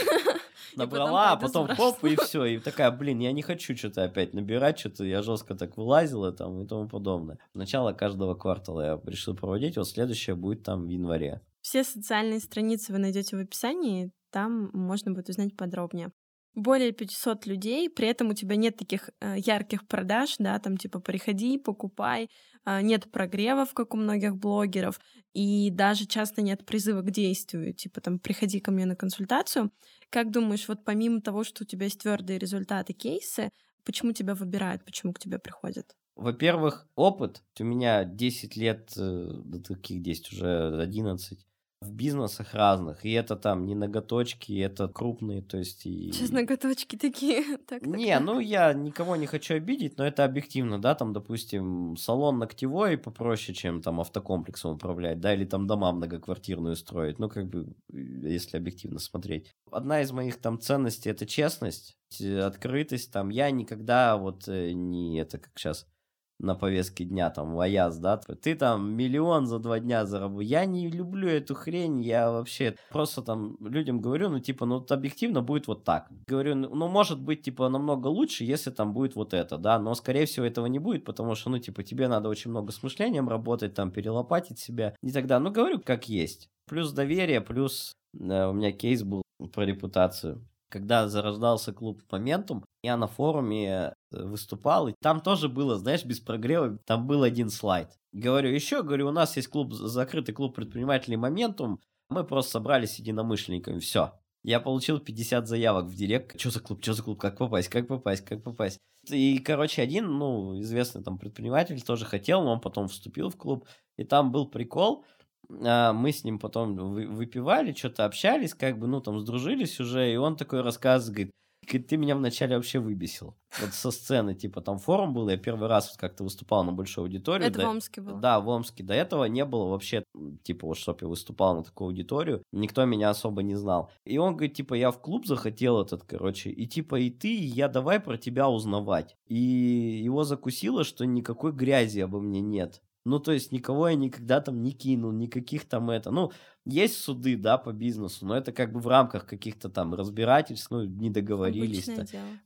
B: набрала, а потом хоп, и все. И такая, блин, я не хочу что-то опять набирать, что-то я жестко так вылазила там и тому подобное. Начало каждого квартала я решил проводить, вот следующее будет там в январе.
A: Все социальные страницы вы найдете в описании, там можно будет узнать подробнее. Более 500 людей, при этом у тебя нет таких э, ярких продаж, да, там типа приходи, покупай, нет прогревов, как у многих блогеров, и даже часто нет призыва к действию, типа там приходи ко мне на консультацию. Как думаешь, вот помимо того, что у тебя есть твердые результаты, кейсы, почему тебя выбирают, почему к тебе приходят?
B: Во-первых, опыт. У меня 10 лет, э, да таких 10, уже 11 в бизнесах разных. И это там не ноготочки, это крупные, то есть и...
A: Сейчас ноготочки такие. Так, так,
B: Не,
A: так.
B: ну я никого не хочу обидеть, но это объективно, да, там, допустим, салон ногтевой попроще, чем там автокомплексом управлять, да, или там дома многоквартирную строить, ну, как бы, э, если объективно смотреть. Одна из моих там ценностей — это честность, э, открытость, там, я никогда вот э, не это, как сейчас на повестке дня, там, Ваяз, да, ты там миллион за два дня заработал. Я не люблю эту хрень, я вообще просто там людям говорю, ну, типа, ну, объективно будет вот так. Говорю, ну, ну, может быть, типа, намного лучше, если там будет вот это, да, но, скорее всего, этого не будет, потому что, ну, типа, тебе надо очень много с мышлением работать, там, перелопатить себя и так далее. Ну, говорю, как есть. Плюс доверие, плюс э, у меня кейс был про репутацию. Когда зарождался клуб Моментум, я на форуме выступал, и там тоже было, знаешь, без прогрева, там был один слайд. Говорю, еще, говорю, у нас есть клуб, закрытый клуб предпринимателей Моментум, мы просто собрались единомышленниками, все. Я получил 50 заявок в директ. Что за клуб, что за клуб, как попасть, как попасть, как попасть. И, короче, один, ну, известный там предприниматель тоже хотел, но он потом вступил в клуб. И там был прикол, а, мы с ним потом вы- выпивали, что-то общались, как бы, ну, там, сдружились уже, и он такой рассказывает, «Говорит, ты меня вначале вообще выбесил. Вот со сцены, типа, там форум был, я первый раз вот как-то выступал на большую аудиторию.
A: Это
B: да-
A: в Омске было.
B: да, в Омске. До этого не было вообще, типа, вот, чтоб я выступал на такую аудиторию. Никто меня особо не знал. И он говорит, типа, я в клуб захотел этот, короче, и типа, и ты, и я давай про тебя узнавать. И его закусило, что никакой грязи обо мне нет. Ну, то есть, никого я никогда там не кинул, никаких там это. Ну, есть суды, да, по бизнесу, но это как бы в рамках каких-то там разбирательств, ну, не договорились.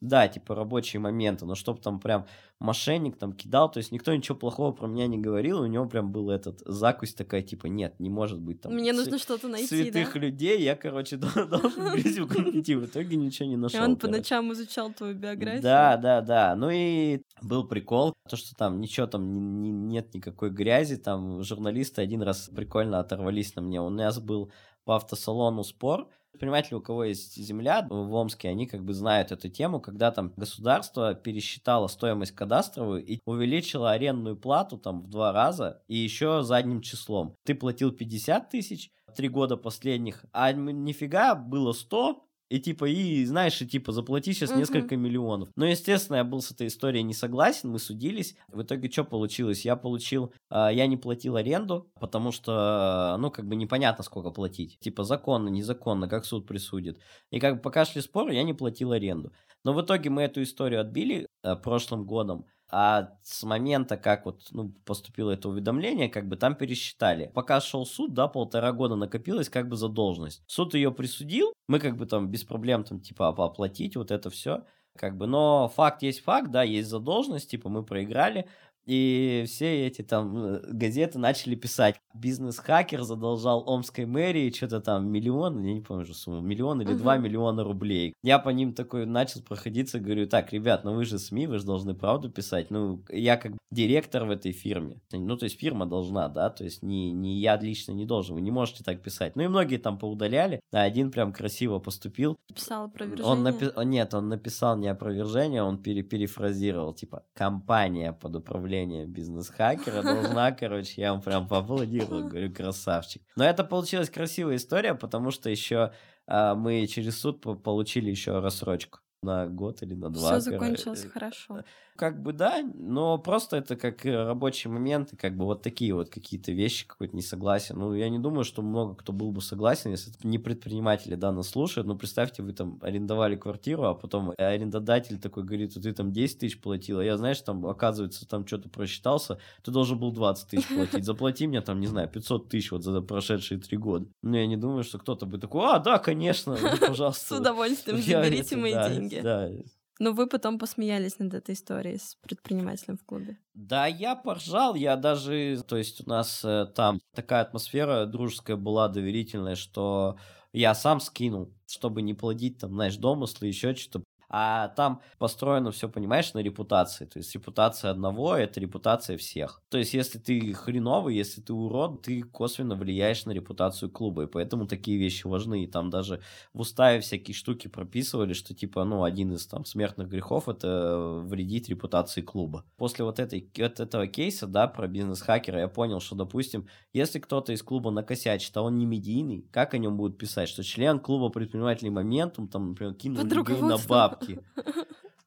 B: Да, типа рабочие моменты, но чтоб там прям мошенник там кидал, то есть никто ничего плохого про меня не говорил, у него прям был этот закусь такая, типа, нет, не может быть там
A: Мне нужно что-то найти,
B: святых
A: да?
B: людей, я, короче, дол- должен грязюку найти, в итоге ничего не
A: И
B: нашел.
A: он по ночам изучал твою биографию.
B: Да, да, да. Ну и был прикол, то, что там ничего там не- не- нет никакой грязи, там журналисты один раз прикольно оторвались на мне. У нас был по автосалону спор. Предприниматели, у кого есть земля в Омске, они как бы знают эту тему, когда там государство пересчитало стоимость кадастровую и увеличило арендную плату там в два раза и еще задним числом. Ты платил 50 тысяч три года последних, а нифига было 100, и типа, и знаешь, и типа, заплати сейчас
A: Мгм.
B: несколько миллионов. Но, естественно, я был с этой историей не согласен, мы судились. В итоге что получилось? Я получил, а, я не платил аренду, потому что, ну, как бы непонятно, сколько платить. Типа, законно, незаконно, как суд присудит. И как бы пока шли споры, я не платил аренду. Но в итоге мы эту историю отбили э, прошлым годом. А с момента, как вот ну, поступило это уведомление, как бы там пересчитали. Пока шел суд, да, полтора года накопилось как бы задолженность. Суд ее присудил, мы как бы там без проблем там типа оп- оплатить вот это все. Как бы, но факт есть факт, да, есть задолженность, типа мы проиграли, и все эти там э, газеты начали писать. Бизнес-хакер задолжал Омской мэрии что-то там миллион, я не помню уже сумму, миллион или два
A: Мгм.
B: миллиона рублей. Я по ним такой начал проходиться, говорю, так, ребят, ну вы же СМИ, вы же должны правду писать. Ну, я как директор в этой фирме. Ну, то есть фирма должна, да, то есть не, не я лично не должен, вы не можете так писать. Ну и многие там поудаляли, а один прям красиво поступил,
A: Писал опровержение.
B: он напи- Нет, он написал не опровержение, он пере- перефразировал, типа, компания под управлением бизнес-хакера должна, короче, я вам прям поаплодировал, говорю, красавчик. Но это получилась красивая история, потому что еще мы через суд по- получили еще рассрочку на год или на два.
A: Все закончилось
B: э,
A: хорошо.
B: Как бы да, но просто это как э, рабочий момент, и как бы вот такие вот какие-то вещи, какое-то несогласие. Ну, я не думаю, что много кто был бы согласен, если это не предприниматели, да, нас слушают. Ну, представьте, вы там арендовали квартиру, а потом арендодатель такой говорит, ты там 10 тысяч платил, а я, знаешь, там, оказывается, там что-то просчитался, ты должен был 20 тысяч платить. Заплати мне там, не знаю, 500 тысяч вот за прошедшие три года. Ну, я не думаю, что кто-то бы такой, а, да, конечно, ну,
A: С
B: пожалуйста.
A: удовольствием заберите мои деньги.
B: Да,
A: Но вы потом посмеялись над этой историей с предпринимателем в клубе.
B: Да, я поржал, я даже, то есть у нас э, там такая атмосфера дружеская была, доверительная, что я сам скинул, чтобы не плодить там, знаешь, домыслы, еще что-то. А там построено все, понимаешь, на репутации. То есть репутация одного – это репутация всех. То есть если ты хреновый, если ты урод, ты косвенно влияешь на репутацию клуба. И поэтому такие вещи важны. И там даже в уставе всякие штуки прописывали, что типа, ну, один из там смертных грехов – это вредить репутации клуба. После вот, этой, вот этого кейса, да, про бизнес-хакера, я понял, что, допустим, если кто-то из клуба накосячит, а он не медийный, как о нем будут писать? Что член клуба предпринимателей Моментум, там, например, кинул
A: Под
B: людей на
A: руководством.
B: Бабки.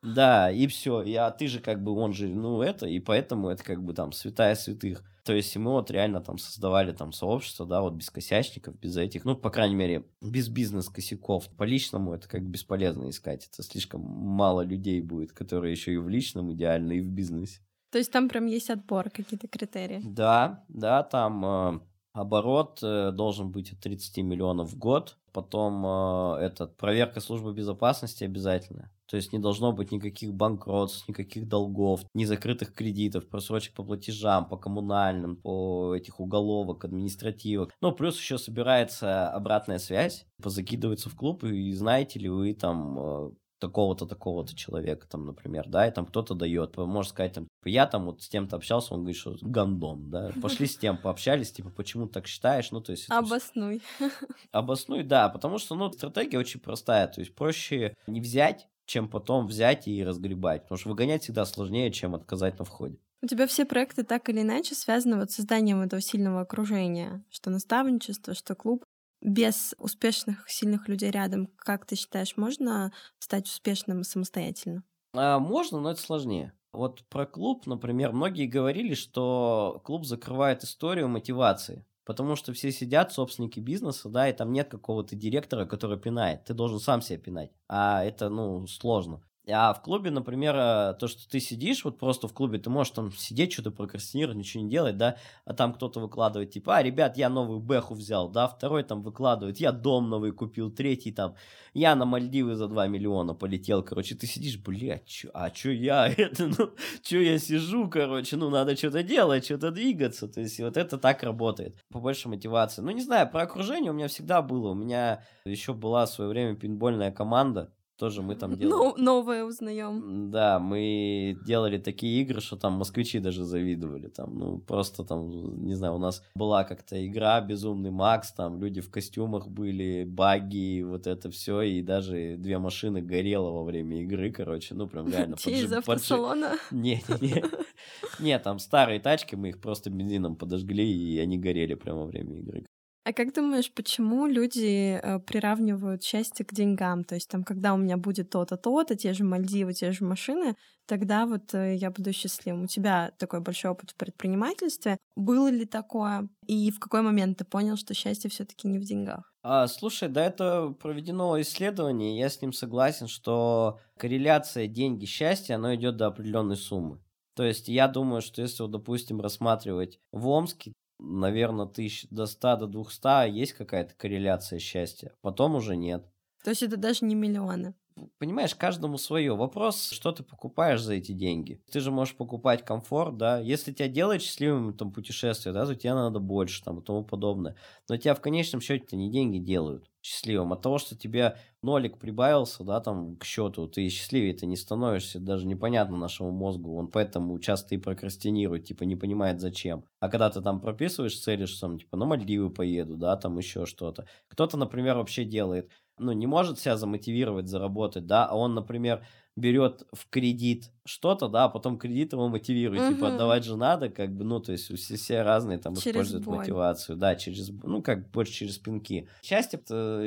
B: Да, и все. А ты же как бы, он же, ну, это, и поэтому это как бы там святая святых. То есть и мы вот реально там создавали там сообщество, да, вот без косячников, без этих, ну, по крайней мере, без бизнес-косяков. По личному это как бесполезно искать. Это слишком мало людей будет, которые еще и в личном идеально, и в бизнесе.
A: То есть там прям есть отбор, какие-то критерии.
B: Да, да, там э, оборот э, должен быть от 30 миллионов в год. Потом э, этот, проверка службы безопасности обязательно. То есть не должно быть никаких банкротств, никаких долгов, незакрытых кредитов, просрочек по платежам, по коммунальным, по этих уголовок, административок. Ну, плюс еще собирается обратная связь, позакидывается в клуб, и знаете ли вы там э, такого-то, такого-то человека, там, например, да, и там кто-то дает, можно сказать, там, типа, я там вот с тем-то общался, он говорит, что гандон, да, пошли с тем, пообщались, типа, почему так считаешь, ну, то есть...
A: Обоснуй.
B: Обоснуй, да, потому что, ну, стратегия очень простая, то есть проще не взять, чем потом взять и разгребать, потому что выгонять всегда сложнее, чем отказать на входе.
A: У тебя все проекты так или иначе связаны вот с созданием этого сильного окружения, что наставничество, что клуб. Без успешных, сильных людей рядом, как ты считаешь, можно стать успешным самостоятельно?
B: А, можно, но это сложнее. Вот про клуб, например, многие говорили, что клуб закрывает историю мотивации. Потому что все сидят, собственники бизнеса, да, и там нет какого-то директора, который пинает. Ты должен сам себя пинать. А это, ну, сложно. А в клубе, например, э, то, что ты сидишь, вот просто в клубе, ты можешь там сидеть, что-то прокрастинировать, ничего не делать, да, а там кто-то выкладывает, типа, а, ребят, я новую бэху взял, да, второй там выкладывает, я дом новый купил, третий там, я на Мальдивы за 2 миллиона полетел, короче, ты сидишь, блядь, чё, а чё я, это, ну, чё я сижу, короче, ну, надо что-то делать, что-то двигаться, то есть вот это так работает, побольше мотивации. Ну, не знаю, про окружение у меня всегда было, у меня еще была в свое время пинбольная команда, тоже мы там делали.
A: Ну, новое узнаем.
B: Да, мы делали такие игры, что там москвичи даже завидовали. Там, ну, просто там, не знаю, у нас была как-то игра Безумный Макс, там люди в костюмах были, баги, вот это все, и даже две машины горело во время игры, короче, ну, прям реально.
A: Те из автосалона.
B: Не, не, не. Не, там старые тачки, мы их просто бензином подожгли, и они горели прямо во время игры.
A: А как думаешь, почему люди э, приравнивают счастье к деньгам? То есть там, когда у меня будет то-то, то-то, те же Мальдивы, те же машины, тогда вот э, я буду счастливым. У тебя такой большой опыт в предпринимательстве. Было ли такое? И в какой момент ты понял, что счастье все таки не в деньгах?
B: А, слушай, да это проведено исследование, я с ним согласен, что корреляция деньги-счастье, оно идет до определенной суммы. То есть я думаю, что если, вот, допустим, рассматривать в Омске, наверное, тысяч до 100, до 200 есть какая-то корреляция счастья. Потом уже нет.
A: То есть это даже не миллионы?
B: Понимаешь, каждому свое. Вопрос, что ты покупаешь за эти деньги. Ты же можешь покупать комфорт, да. Если тебя делает счастливым там путешествие, да, то тебе надо больше там и тому подобное. Но тебя в конечном счете не деньги делают счастливым. От того, что тебе нолик прибавился, да, там, к счету, ты счастливее ты не становишься, даже непонятно нашему мозгу, он поэтому часто и прокрастинирует, типа, не понимает зачем. А когда ты там прописываешь цели, что там, типа, на Мальдивы поеду, да, там еще что-то. Кто-то, например, вообще делает, ну, не может себя замотивировать заработать, да, а он, например, берет в кредит что-то, да, а потом кредит его мотивирует, угу. типа отдавать же надо, как бы, ну, то есть все, все разные там через используют боль. мотивацию, да, через, ну, как больше через пинки. Счастье,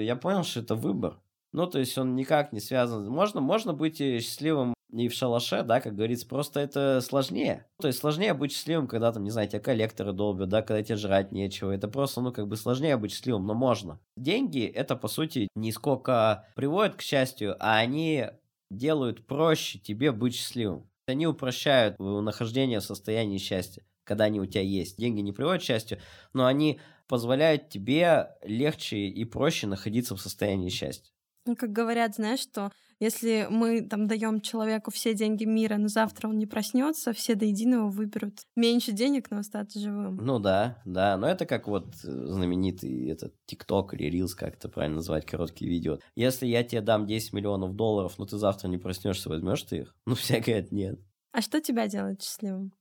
B: я понял, что это выбор. Ну, то есть он никак не связан. Можно, можно быть счастливым и в шалаше, да, как говорится, просто это сложнее. То есть сложнее быть счастливым, когда там, не знаю, тебя коллекторы долбят, да, когда тебе жрать нечего. Это просто, ну, как бы сложнее быть счастливым, но можно. Деньги, это, по сути, не сколько приводят к счастью, а они делают проще тебе быть счастливым. Они упрощают нахождение в состоянии счастья, когда они у тебя есть. Деньги не приводят к счастью, но они позволяют тебе легче и проще находиться в состоянии счастья.
A: Ну, как говорят, знаешь, что если мы там даем человеку все деньги мира, но завтра он не проснется, все до единого выберут меньше денег, но остаться живым.
B: Ну да, да, но это как вот э, знаменитый этот ТикТок или Рилс, как это правильно называть, короткие видео. Если я тебе дам 10 миллионов долларов, но ты завтра не проснешься, возьмешь ты их? Ну, все говорят, нет.
A: А что тебя делает счастливым?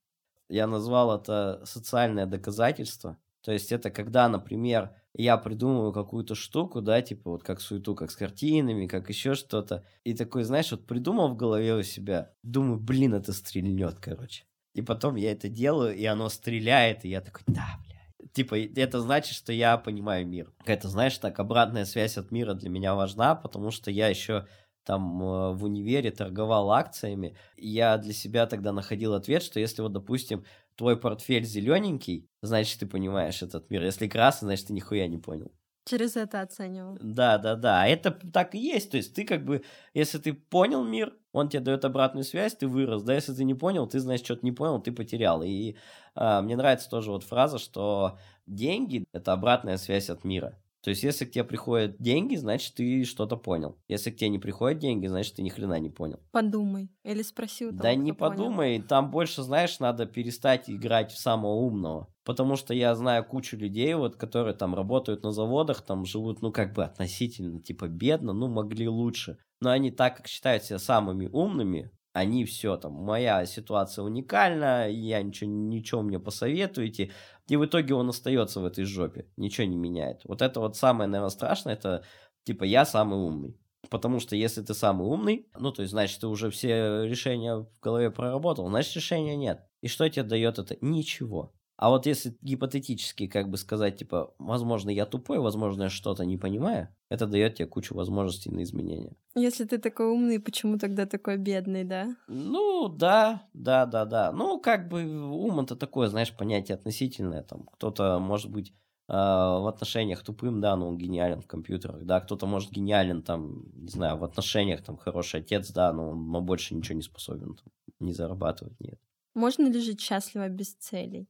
B: Я назвал это социальное доказательство. То есть это когда, например, я придумываю какую-то штуку, да, типа вот как суету, как с картинами, как еще что-то. И такой, знаешь, вот придумал в голове у себя, думаю, блин, это стрельнет, короче. И потом я это делаю, и оно стреляет, и я такой, да, бля. Типа, это значит, что я понимаю мир. Это, знаешь, так, обратная связь от мира для меня важна, потому что я еще там э, в универе торговал акциями, я для себя тогда находил ответ, что если вот, допустим, твой портфель зелененький, значит, ты понимаешь этот мир. Если красный, значит, ты нихуя не понял.
A: Через это оценивал.
B: Да, да, да. Это так и есть. То есть ты как бы, если ты понял мир, он тебе дает обратную связь, ты вырос. Да, если ты не понял, ты, значит, что-то не понял, ты потерял. И а, мне нравится тоже вот фраза, что деньги – это обратная связь от мира. То есть, если к тебе приходят деньги, значит, ты что-то понял. Если к тебе не приходят деньги, значит, ты ни хрена не понял.
A: Подумай. Или спроси у
B: того, Да не подумай. Понял. Там больше, знаешь, надо перестать играть в самого умного. Потому что я знаю кучу людей, вот, которые там работают на заводах, там живут, ну, как бы относительно, типа, бедно, ну, могли лучше. Но они так как считают себя самыми умными, они все там, моя ситуация уникальна, я ничего, ничего мне посоветуете, и в итоге он остается в этой жопе, ничего не меняет. Вот это вот самое, наверное, страшное, это типа я самый умный. Потому что если ты самый умный, ну, то есть, значит, ты уже все решения в голове проработал, значит, решения нет. И что тебе дает это? Ничего. А вот если гипотетически как бы сказать, типа, возможно, я тупой, возможно, я что-то не понимаю, это дает тебе кучу возможностей на изменения.
A: Если ты такой умный, почему тогда такой бедный, да?
B: Ну, да, да, да, да. Ну, как бы ум это такое, знаешь, понятие относительное. Там кто-то может быть э, в отношениях тупым, да, но он гениален в компьютерах, да, кто-то может гениален там, не знаю, в отношениях там хороший отец, да, но он но больше ничего не способен, там, не зарабатывать, нет.
A: Можно ли жить счастливо без целей?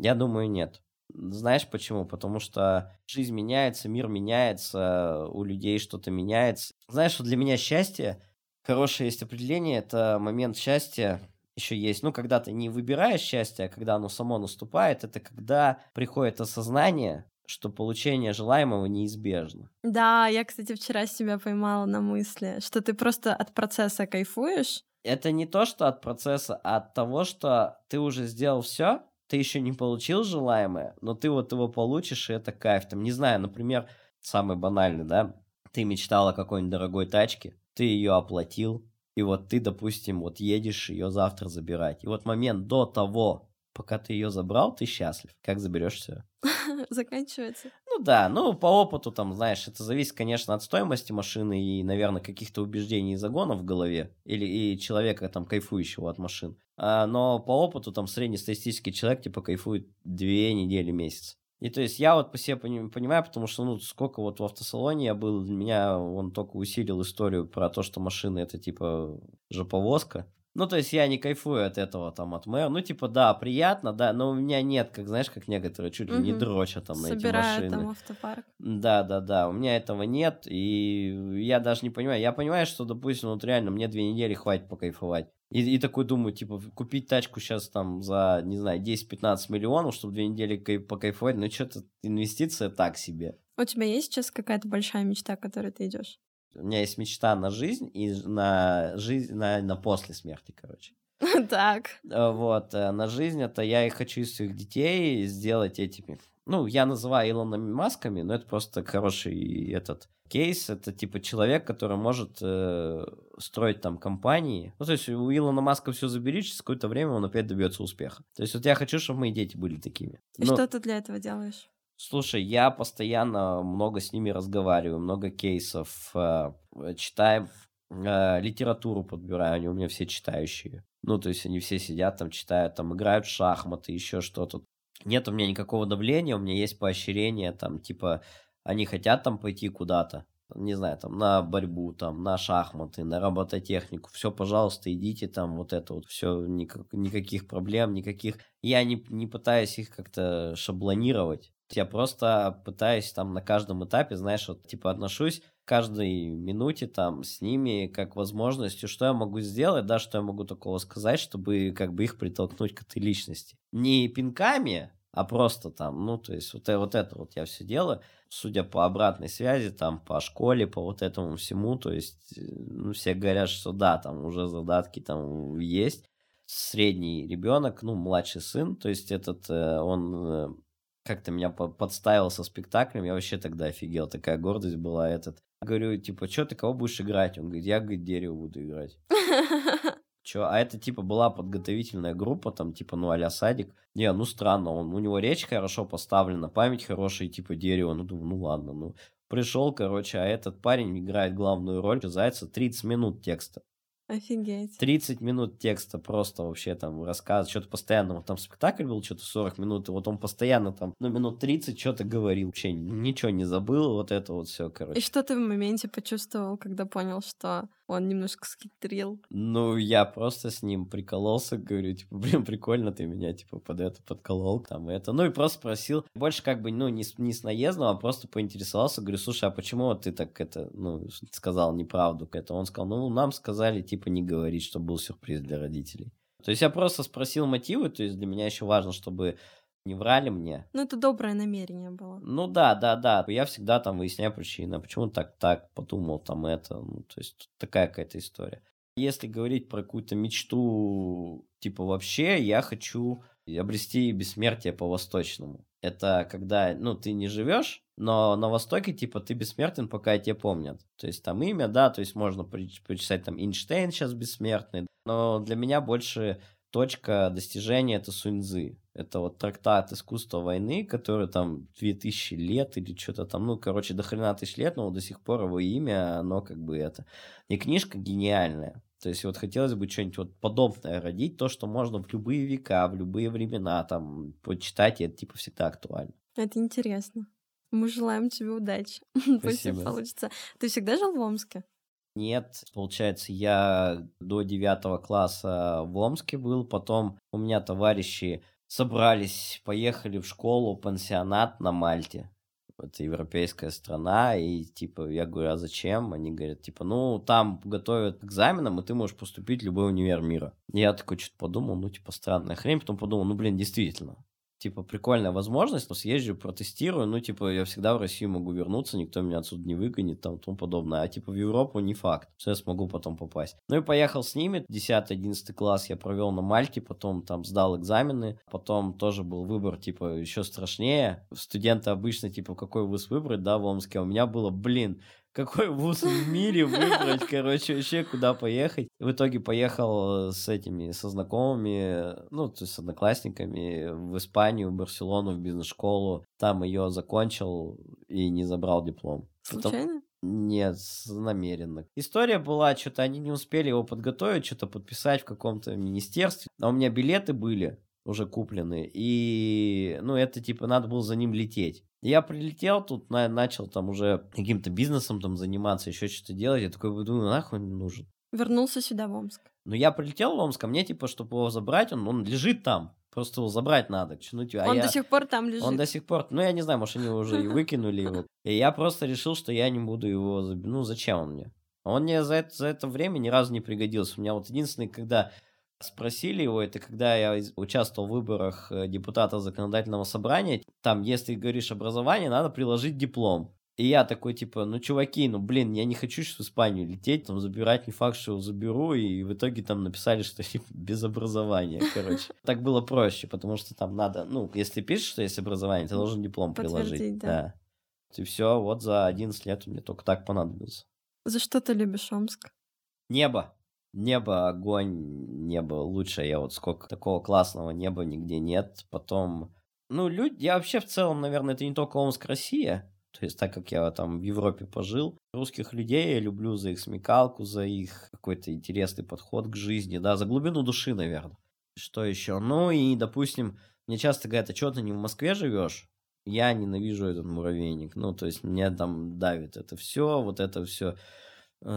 B: Я думаю, нет. Знаешь почему? Потому что жизнь меняется, мир меняется, у людей что-то меняется. Знаешь, что для меня счастье, хорошее есть определение, это момент счастья, еще есть, ну, когда ты не выбираешь счастье, а когда оно само наступает, это когда приходит осознание, что получение желаемого неизбежно.
A: Да, я, кстати, вчера себя поймала на мысли, что ты просто от процесса кайфуешь.
B: Это не то, что от процесса, а от того, что ты уже сделал все, ты еще не получил желаемое, но ты вот его получишь, и это кайф. Там, не знаю, например, самый банальный, да, ты мечтал о какой-нибудь дорогой тачке, ты ее оплатил, и вот ты, допустим, вот едешь ее завтра забирать. И вот момент до того, пока ты ее забрал, ты счастлив. Как заберешь все?
A: Заканчивается.
B: Ну да, ну по опыту там, знаешь, это зависит, конечно, от стоимости машины и, наверное, каких-то убеждений и загонов в голове или и человека там кайфующего от машин. А, но по опыту там среднестатистический человек типа кайфует две недели, месяц. И то есть я вот по себе понимаю, потому что, ну, сколько вот в автосалоне я был, для меня он только усилил историю про то, что машины это типа жоповозка. Ну, то есть я не кайфую от этого, там, от мэра. Ну, типа, да, приятно, да, но у меня нет, как, знаешь, как некоторые чуть ли не дрочат там на эти машины.
A: там автопарк.
B: Да, да, да, у меня этого нет, и я даже не понимаю. Я понимаю, что, допустим, вот реально мне две недели хватит покайфовать. И, и такой думаю, типа, купить тачку сейчас там за, не знаю, 10-15 миллионов, чтобы две недели покайфовать, ну, что-то инвестиция так себе.
A: У тебя есть сейчас какая-то большая мечта, к которой ты идешь?
B: У меня есть мечта на жизнь и на жизнь, на, на после смерти, короче.
A: Так.
B: Э, вот, э, на жизнь это я и хочу из своих детей сделать этими. Ну, я называю Илонами Масками, но это просто хороший этот кейс. Это типа человек, который может э, строить там компании. Ну, то есть у Илона Маска все забери, через какое-то время он опять добьется успеха. То есть вот я хочу, чтобы мои дети были такими.
A: И но... что ты для этого делаешь?
B: Слушай, я постоянно много с ними разговариваю, много кейсов, э, читаем, э, литературу подбираю, они у меня все читающие. Ну, то есть они все сидят там, читают, там, играют в шахматы, еще что-то. Нет у меня никакого давления, у меня есть поощрение, там, типа, они хотят там пойти куда-то, не знаю, там, на борьбу, там, на шахматы, на робототехнику, все, пожалуйста, идите там, вот это вот, все, никак, никаких проблем, никаких... Я не, не пытаюсь их как-то шаблонировать, я просто пытаюсь там на каждом этапе, знаешь, вот типа отношусь каждой минуте там с ними как возможностью, что я могу сделать, да, что я могу такого сказать, чтобы как бы их притолкнуть к этой личности. Не пинками, а просто там, ну, то есть вот, э, вот это вот я все делаю, судя по обратной связи, там, по школе, по вот этому всему, то есть, э, ну, все говорят, что да, там уже задатки там есть. Средний ребенок, ну, младший сын, то есть этот, э, он как-то меня подставил со спектаклем, я вообще тогда офигел, такая гордость была этот. Говорю, типа, что ты кого будешь играть? Он говорит, я, говорит, дерево буду играть. Чё? А это, типа, была подготовительная группа, там, типа, ну, а садик. Не, ну, странно, он, у него речь хорошо поставлена, память хорошая, типа, дерево. Ну, думаю, ну, ладно, ну. Пришел, короче, а этот парень играет главную роль, зайца 30 минут текста.
A: Офигеть.
B: 30 минут текста просто вообще там рассказ, что-то постоянно, вот там спектакль был, что-то 40 минут, и вот он постоянно там, ну, минут 30 что-то говорил, вообще ничего не забыл, вот это вот все, короче.
A: И что ты в моменте почувствовал, когда понял, что он немножко схитрил?
B: Ну, я просто с ним прикололся, говорю, типа, блин, прикольно ты меня, типа, под это подколол, там, это, ну, и просто спросил, больше как бы, ну, не с, не с наездом, а просто поинтересовался, говорю, слушай, а почему ты так это, ну, сказал неправду это? Он сказал, ну, нам сказали, типа не говорить, что был сюрприз для родителей. То есть я просто спросил мотивы, то есть для меня еще важно, чтобы не врали мне.
A: Ну, это доброе намерение было.
B: Ну да, да, да. Я всегда там выясняю причину, почему так, так подумал, там это. Ну, то есть такая какая-то история. Если говорить про какую-то мечту, типа вообще, я хочу обрести бессмертие по-восточному. Это когда, ну, ты не живешь, но на Востоке, типа, ты бессмертен, пока тебя помнят. То есть там имя, да, то есть можно прочитать там Эйнштейн сейчас бессмертный. Но для меня больше точка достижения это Суньзы. Это вот трактат искусства войны, который там 2000 лет или что-то там, ну, короче, до хрена тысяч лет, но до сих пор его имя, оно как бы это... И книжка гениальная. То есть вот хотелось бы что-нибудь вот подобное родить, то, что можно в любые века, в любые времена там почитать, и это типа всегда актуально.
A: Это интересно. Мы желаем тебе удачи. Пусть все получится. Ты всегда жил в Омске?
B: Нет, получается, я до девятого класса в Омске был, потом у меня товарищи собрались, поехали в школу, пансионат на Мальте это европейская страна, и типа я говорю, а зачем? Они говорят, типа, ну, там готовят к экзаменам, и ты можешь поступить в любой универ мира. Я такой что-то подумал, ну, типа, странная хрень, потом подумал, ну, блин, действительно, типа, прикольная возможность, но съезжу, протестирую, ну, типа, я всегда в Россию могу вернуться, никто меня отсюда не выгонит, там, тому подобное, а, типа, в Европу не факт, что я смогу потом попасть. Ну, и поехал с ними, 10-11 класс я провел на Мальте, потом там сдал экзамены, потом тоже был выбор, типа, еще страшнее, студенты обычно, типа, какой вуз выбрать, да, в Омске, а у меня было, блин, какой вуз в мире выбрать, короче, вообще куда поехать. В итоге поехал с этими, со знакомыми, ну, то есть с одноклассниками в Испанию, в Барселону, в бизнес-школу. Там ее закончил и не забрал диплом.
A: Случайно?
B: Нет, намеренно. История была, что-то они не успели его подготовить, что-то подписать в каком-то министерстве. А у меня билеты были уже куплены, и, ну, это, типа, надо было за ним лететь. Я прилетел тут, на, начал там уже каким-то бизнесом там заниматься, еще что-то делать. Я такой думаю, нахуй он нужен.
A: Вернулся сюда, в Омск.
B: Ну, я прилетел в Омск, а мне, типа, чтобы его забрать, он, он лежит там. Просто его забрать надо. Ну, типа,
A: а он
B: я...
A: до сих пор там лежит.
B: Он до сих пор... Ну, я не знаю, может, они уже и выкинули его. И я просто решил, что я не буду его... Ну, зачем он мне? Он мне за это, за это время ни разу не пригодился. У меня вот единственный, когда спросили его, это когда я участвовал в выборах э, депутата законодательного собрания. Там, если говоришь образование, надо приложить диплом. И я такой, типа, ну, чуваки, ну, блин, я не хочу сейчас в Испанию лететь, там, забирать, не факт, что заберу, и в итоге там написали, что типа, без образования, короче. Так было проще, потому что там надо, ну, если пишешь, что есть образование, ты должен диплом приложить. да. И все, вот за 11 лет мне только так понадобилось.
A: За что ты любишь Омск?
B: Небо. Небо, огонь, небо лучше. Я вот сколько такого классного неба нигде нет. Потом, ну, люди, я вообще в целом, наверное, это не только Омск, Россия, то есть, так как я там в Европе пожил, русских людей я люблю за их смекалку, за их какой-то интересный подход к жизни, да, за глубину души, наверное. Что еще? Ну и, допустим, мне часто говорят, а что ты не в Москве живешь? Я ненавижу этот муравейник. Ну, то есть, меня там давит это все, вот это все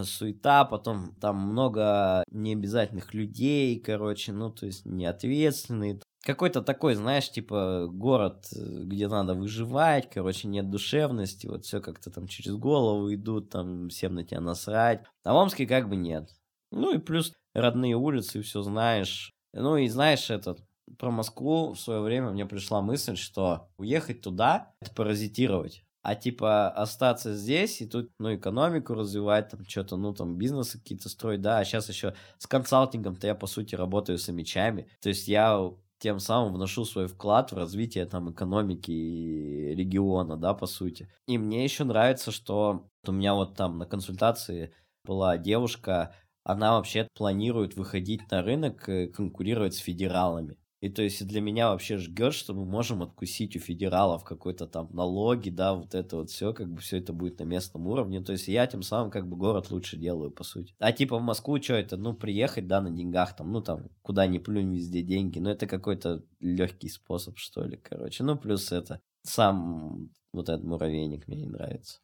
B: суета, потом там много необязательных людей, короче, ну, то есть неответственные, какой-то такой, знаешь, типа город, э, где надо выживать, короче, нет душевности, вот все как-то там через голову идут, там всем на тебя насрать. А в Омске как бы нет. Ну и плюс родные улицы, все знаешь. Ну и знаешь, этот, про Москву в свое время мне пришла мысль, что уехать туда – это паразитировать. А типа остаться здесь и тут, ну, экономику развивать, там что-то, ну, там бизнесы какие-то строить, да, а сейчас еще с консалтингом-то я, по сути, работаю с мечами. То есть я тем самым вношу свой вклад в развитие там экономики региона, да, по сути. И мне еще нравится, что у меня вот там на консультации была девушка, она вообще планирует выходить на рынок, конкурировать с федералами. И то есть для меня вообще жгет, что мы можем откусить у федералов какой-то там налоги, да, вот это вот все, как бы все это будет на местном уровне. То есть я тем самым как бы город лучше делаю, по сути. А типа в Москву что это, ну, приехать, да, на деньгах там, ну, там, куда ни плюнь, везде деньги. Ну, это какой-то легкий способ, что ли, короче. Ну, плюс это сам вот этот муравейник мне не нравится.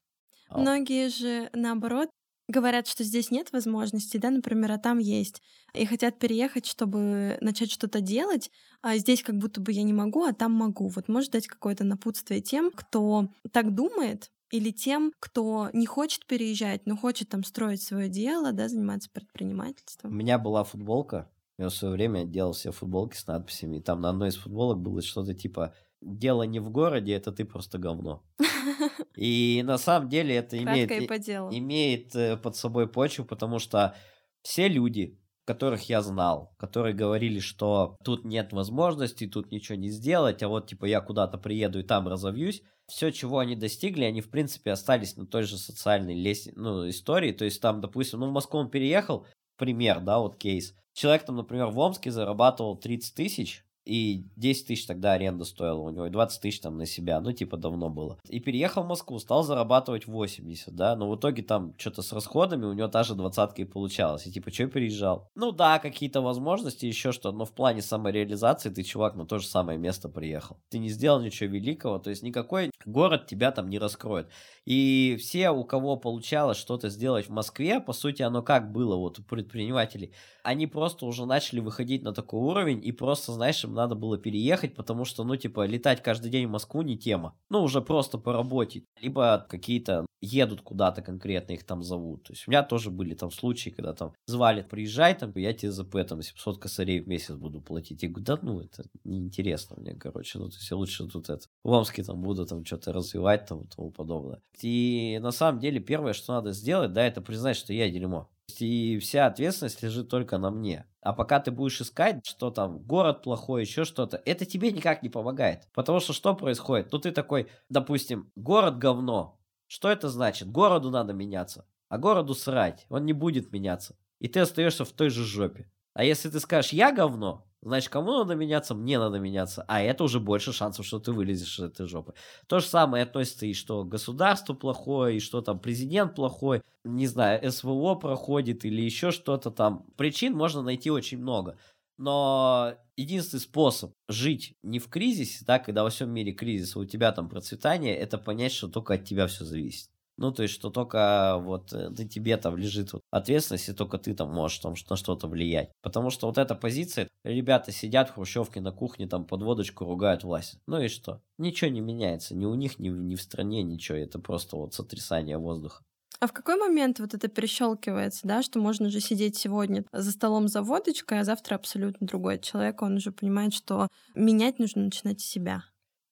A: Многие же, наоборот, говорят, что здесь нет возможности, да, например, а там есть, и хотят переехать, чтобы начать что-то делать, а здесь как будто бы я не могу, а там могу. Вот можешь дать какое-то напутствие тем, кто так думает, или тем, кто не хочет переезжать, но хочет там строить свое дело, да, заниматься предпринимательством.
B: У меня была футболка, я в свое время делал себе футболки с надписями, и там на одной из футболок было что-то типа дело не в городе, это ты просто говно. И на самом деле это имеет, имеет э, под собой почву, потому что все люди, которых я знал, которые говорили, что тут нет возможности, тут ничего не сделать, а вот типа я куда-то приеду и там разовьюсь, все, чего они достигли, они в принципе остались на той же социальной лестнице, ну, истории, то есть там, допустим, ну в Москву он переехал, пример, да, вот кейс, человек там, например, в Омске зарабатывал 30 тысяч, и 10 тысяч тогда аренда стоила у него, и 20 тысяч там на себя, ну, типа, давно было. И переехал в Москву, стал зарабатывать 80, да, но в итоге там что-то с расходами у него та же двадцатка и получалось. И типа, что переезжал? Ну да, какие-то возможности, еще что, но в плане самореализации ты, чувак, на то же самое место приехал. Ты не сделал ничего великого, то есть никакой город тебя там не раскроет. И все, у кого получалось что-то сделать в Москве, по сути, оно как было вот у предпринимателей, они просто уже начали выходить на такой уровень, и просто, знаешь, им надо было переехать, потому что, ну, типа, летать каждый день в Москву не тема. Ну, уже просто по работе. Либо какие-то едут куда-то конкретно, их там зовут. То есть у меня тоже были там случаи, когда там звали, приезжай, там, я тебе ЗП там 700 косарей в месяц буду платить. Я говорю, да ну, это неинтересно мне, короче, ну, то есть я лучше тут это, в Омске там буду там что-то развивать там и тому подобное. И на самом деле первое, что надо сделать, да, это признать, что я дерьмо. И вся ответственность лежит только на мне. А пока ты будешь искать, что там город плохой, еще что-то, это тебе никак не помогает. Потому что что происходит? Ну ты такой, допустим, город говно, Что это значит? Городу надо меняться, а городу срать, он не будет меняться. И ты остаешься в той же жопе. А если ты скажешь «я говно», значит, кому надо меняться? Мне надо меняться. А это уже больше шансов, что ты вылезешь из этой жопы. То же самое относится и что государство плохое, и что там президент плохой, не знаю, СВО проходит или еще что-то там. Причин можно найти очень много. Но единственный способ жить не в кризисе, да, когда во всем мире кризис, а у тебя там процветание, это понять, что только от тебя все зависит. Ну, то есть, что только вот э, на тебе там лежит вот ответственность, и только ты там можешь там на что-то влиять. Потому что вот эта позиция, ребята сидят в хрущевке на кухне, там под водочку ругают власть. Ну и что? Ничего не меняется, ни у них, ни, ни в стране, ничего. Это просто вот сотрясание воздуха.
A: А в какой момент вот это перещелкивается, да, что можно же сидеть сегодня за столом за водочкой, а завтра абсолютно другой человек, он уже понимает, что менять нужно начинать себя.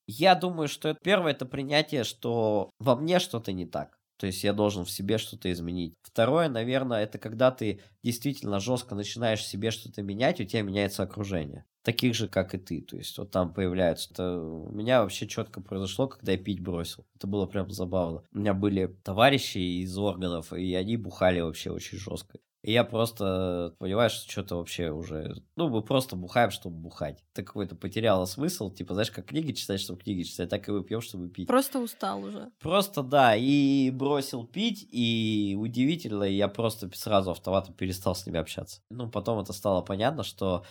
B: Я думаю, что первое это принятие, что во мне что-то не так. То есть я должен в себе что-то изменить. Второе, наверное, это когда ты действительно жестко начинаешь в себе что-то менять, у тебя меняется окружение. Таких же, как и ты. То есть вот там появляются. Это у меня вообще четко произошло, когда я пить бросил. Это было прям забавно. У меня были товарищи из органов, и они бухали вообще очень жестко. И я просто понимаю, что что-то вообще уже... Ну, мы просто бухаем, чтобы бухать. Это какой-то потеряло смысл. Типа, знаешь, как книги читать, чтобы книги читать, так и мы пьем, чтобы пить.
A: Просто устал уже.
B: Просто, да. И бросил пить, и удивительно, я просто сразу автоматом перестал с ними общаться. Ну, потом это стало понятно, что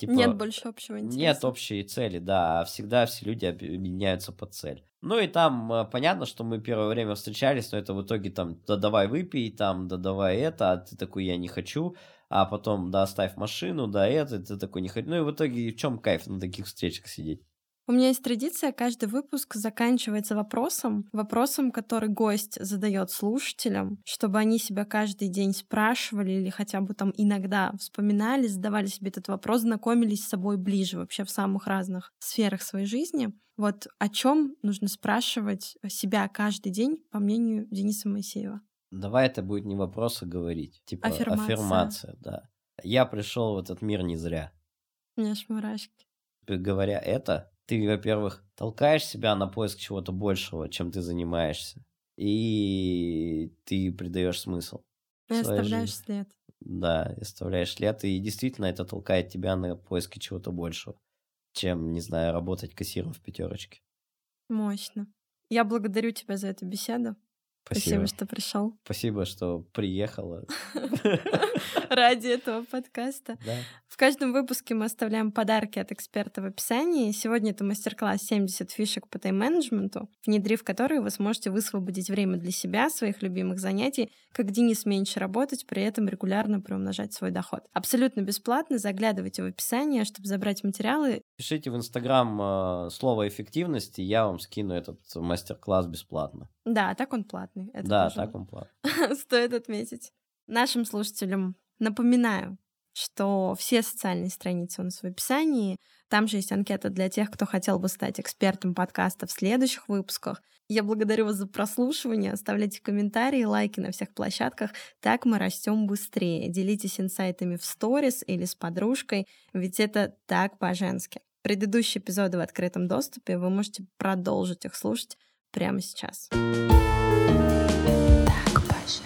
A: Типа, нет больше общего интереса.
B: Нет общей цели, да. А всегда все люди объединяются под цель. Ну и там э, понятно, что мы первое время встречались, но это в итоге там, да давай выпей, там, да давай это, а ты такой, я не хочу, а потом, да оставь машину, да это, ты такой не хочу. Ну и в итоге в чем кайф на таких встречах сидеть?
A: У меня есть традиция, каждый выпуск заканчивается вопросом, вопросом, который гость задает слушателям, чтобы они себя каждый день спрашивали или хотя бы там иногда вспоминали, задавали себе этот вопрос, знакомились с собой ближе вообще в самых разных сферах своей жизни. Вот о чем нужно спрашивать себя каждый день, по мнению Дениса Моисеева?
B: Давай это будет не вопрос, а говорить. Типа аффирмация. аффирмация, да. Я пришел в этот мир не зря.
A: У меня аж мурашки.
B: Говоря это, ты, во-первых, толкаешь себя на поиск чего-то большего, чем ты занимаешься, и ты придаешь смысл.
A: И оставляешь жизни. след.
B: Да, оставляешь след, и действительно это толкает тебя на поиски чего-то большего, чем, не знаю, работать кассиром в пятерочке.
A: Мощно. Я благодарю тебя за эту беседу. Спасибо, Спасибо что пришел.
B: Спасибо, что приехала.
A: Ради этого подкаста.
B: Да.
A: В каждом выпуске мы оставляем подарки от эксперта в описании. Сегодня это мастер-класс 70 фишек по тайм-менеджменту, внедрив которые вы сможете высвободить время для себя, своих любимых занятий, как Денис меньше работать, при этом регулярно приумножать свой доход. Абсолютно бесплатно. Заглядывайте в описание, чтобы забрать материалы.
B: Пишите в Инстаграм э, слово эффективности, я вам скину этот мастер-класс бесплатно.
A: Да, так он платный.
B: Это да, так он платный.
A: Стоит отметить. Нашим слушателям напоминаю, что все социальные страницы у нас в описании. Там же есть анкета для тех, кто хотел бы стать экспертом подкаста в следующих выпусках. Я благодарю вас за прослушивание. Оставляйте комментарии, лайки на всех площадках. Так мы растем быстрее. Делитесь инсайтами в сторис или с подружкой, ведь это так по-женски. Предыдущие эпизоды в открытом доступе вы можете продолжить их слушать прямо сейчас. Так, Паша.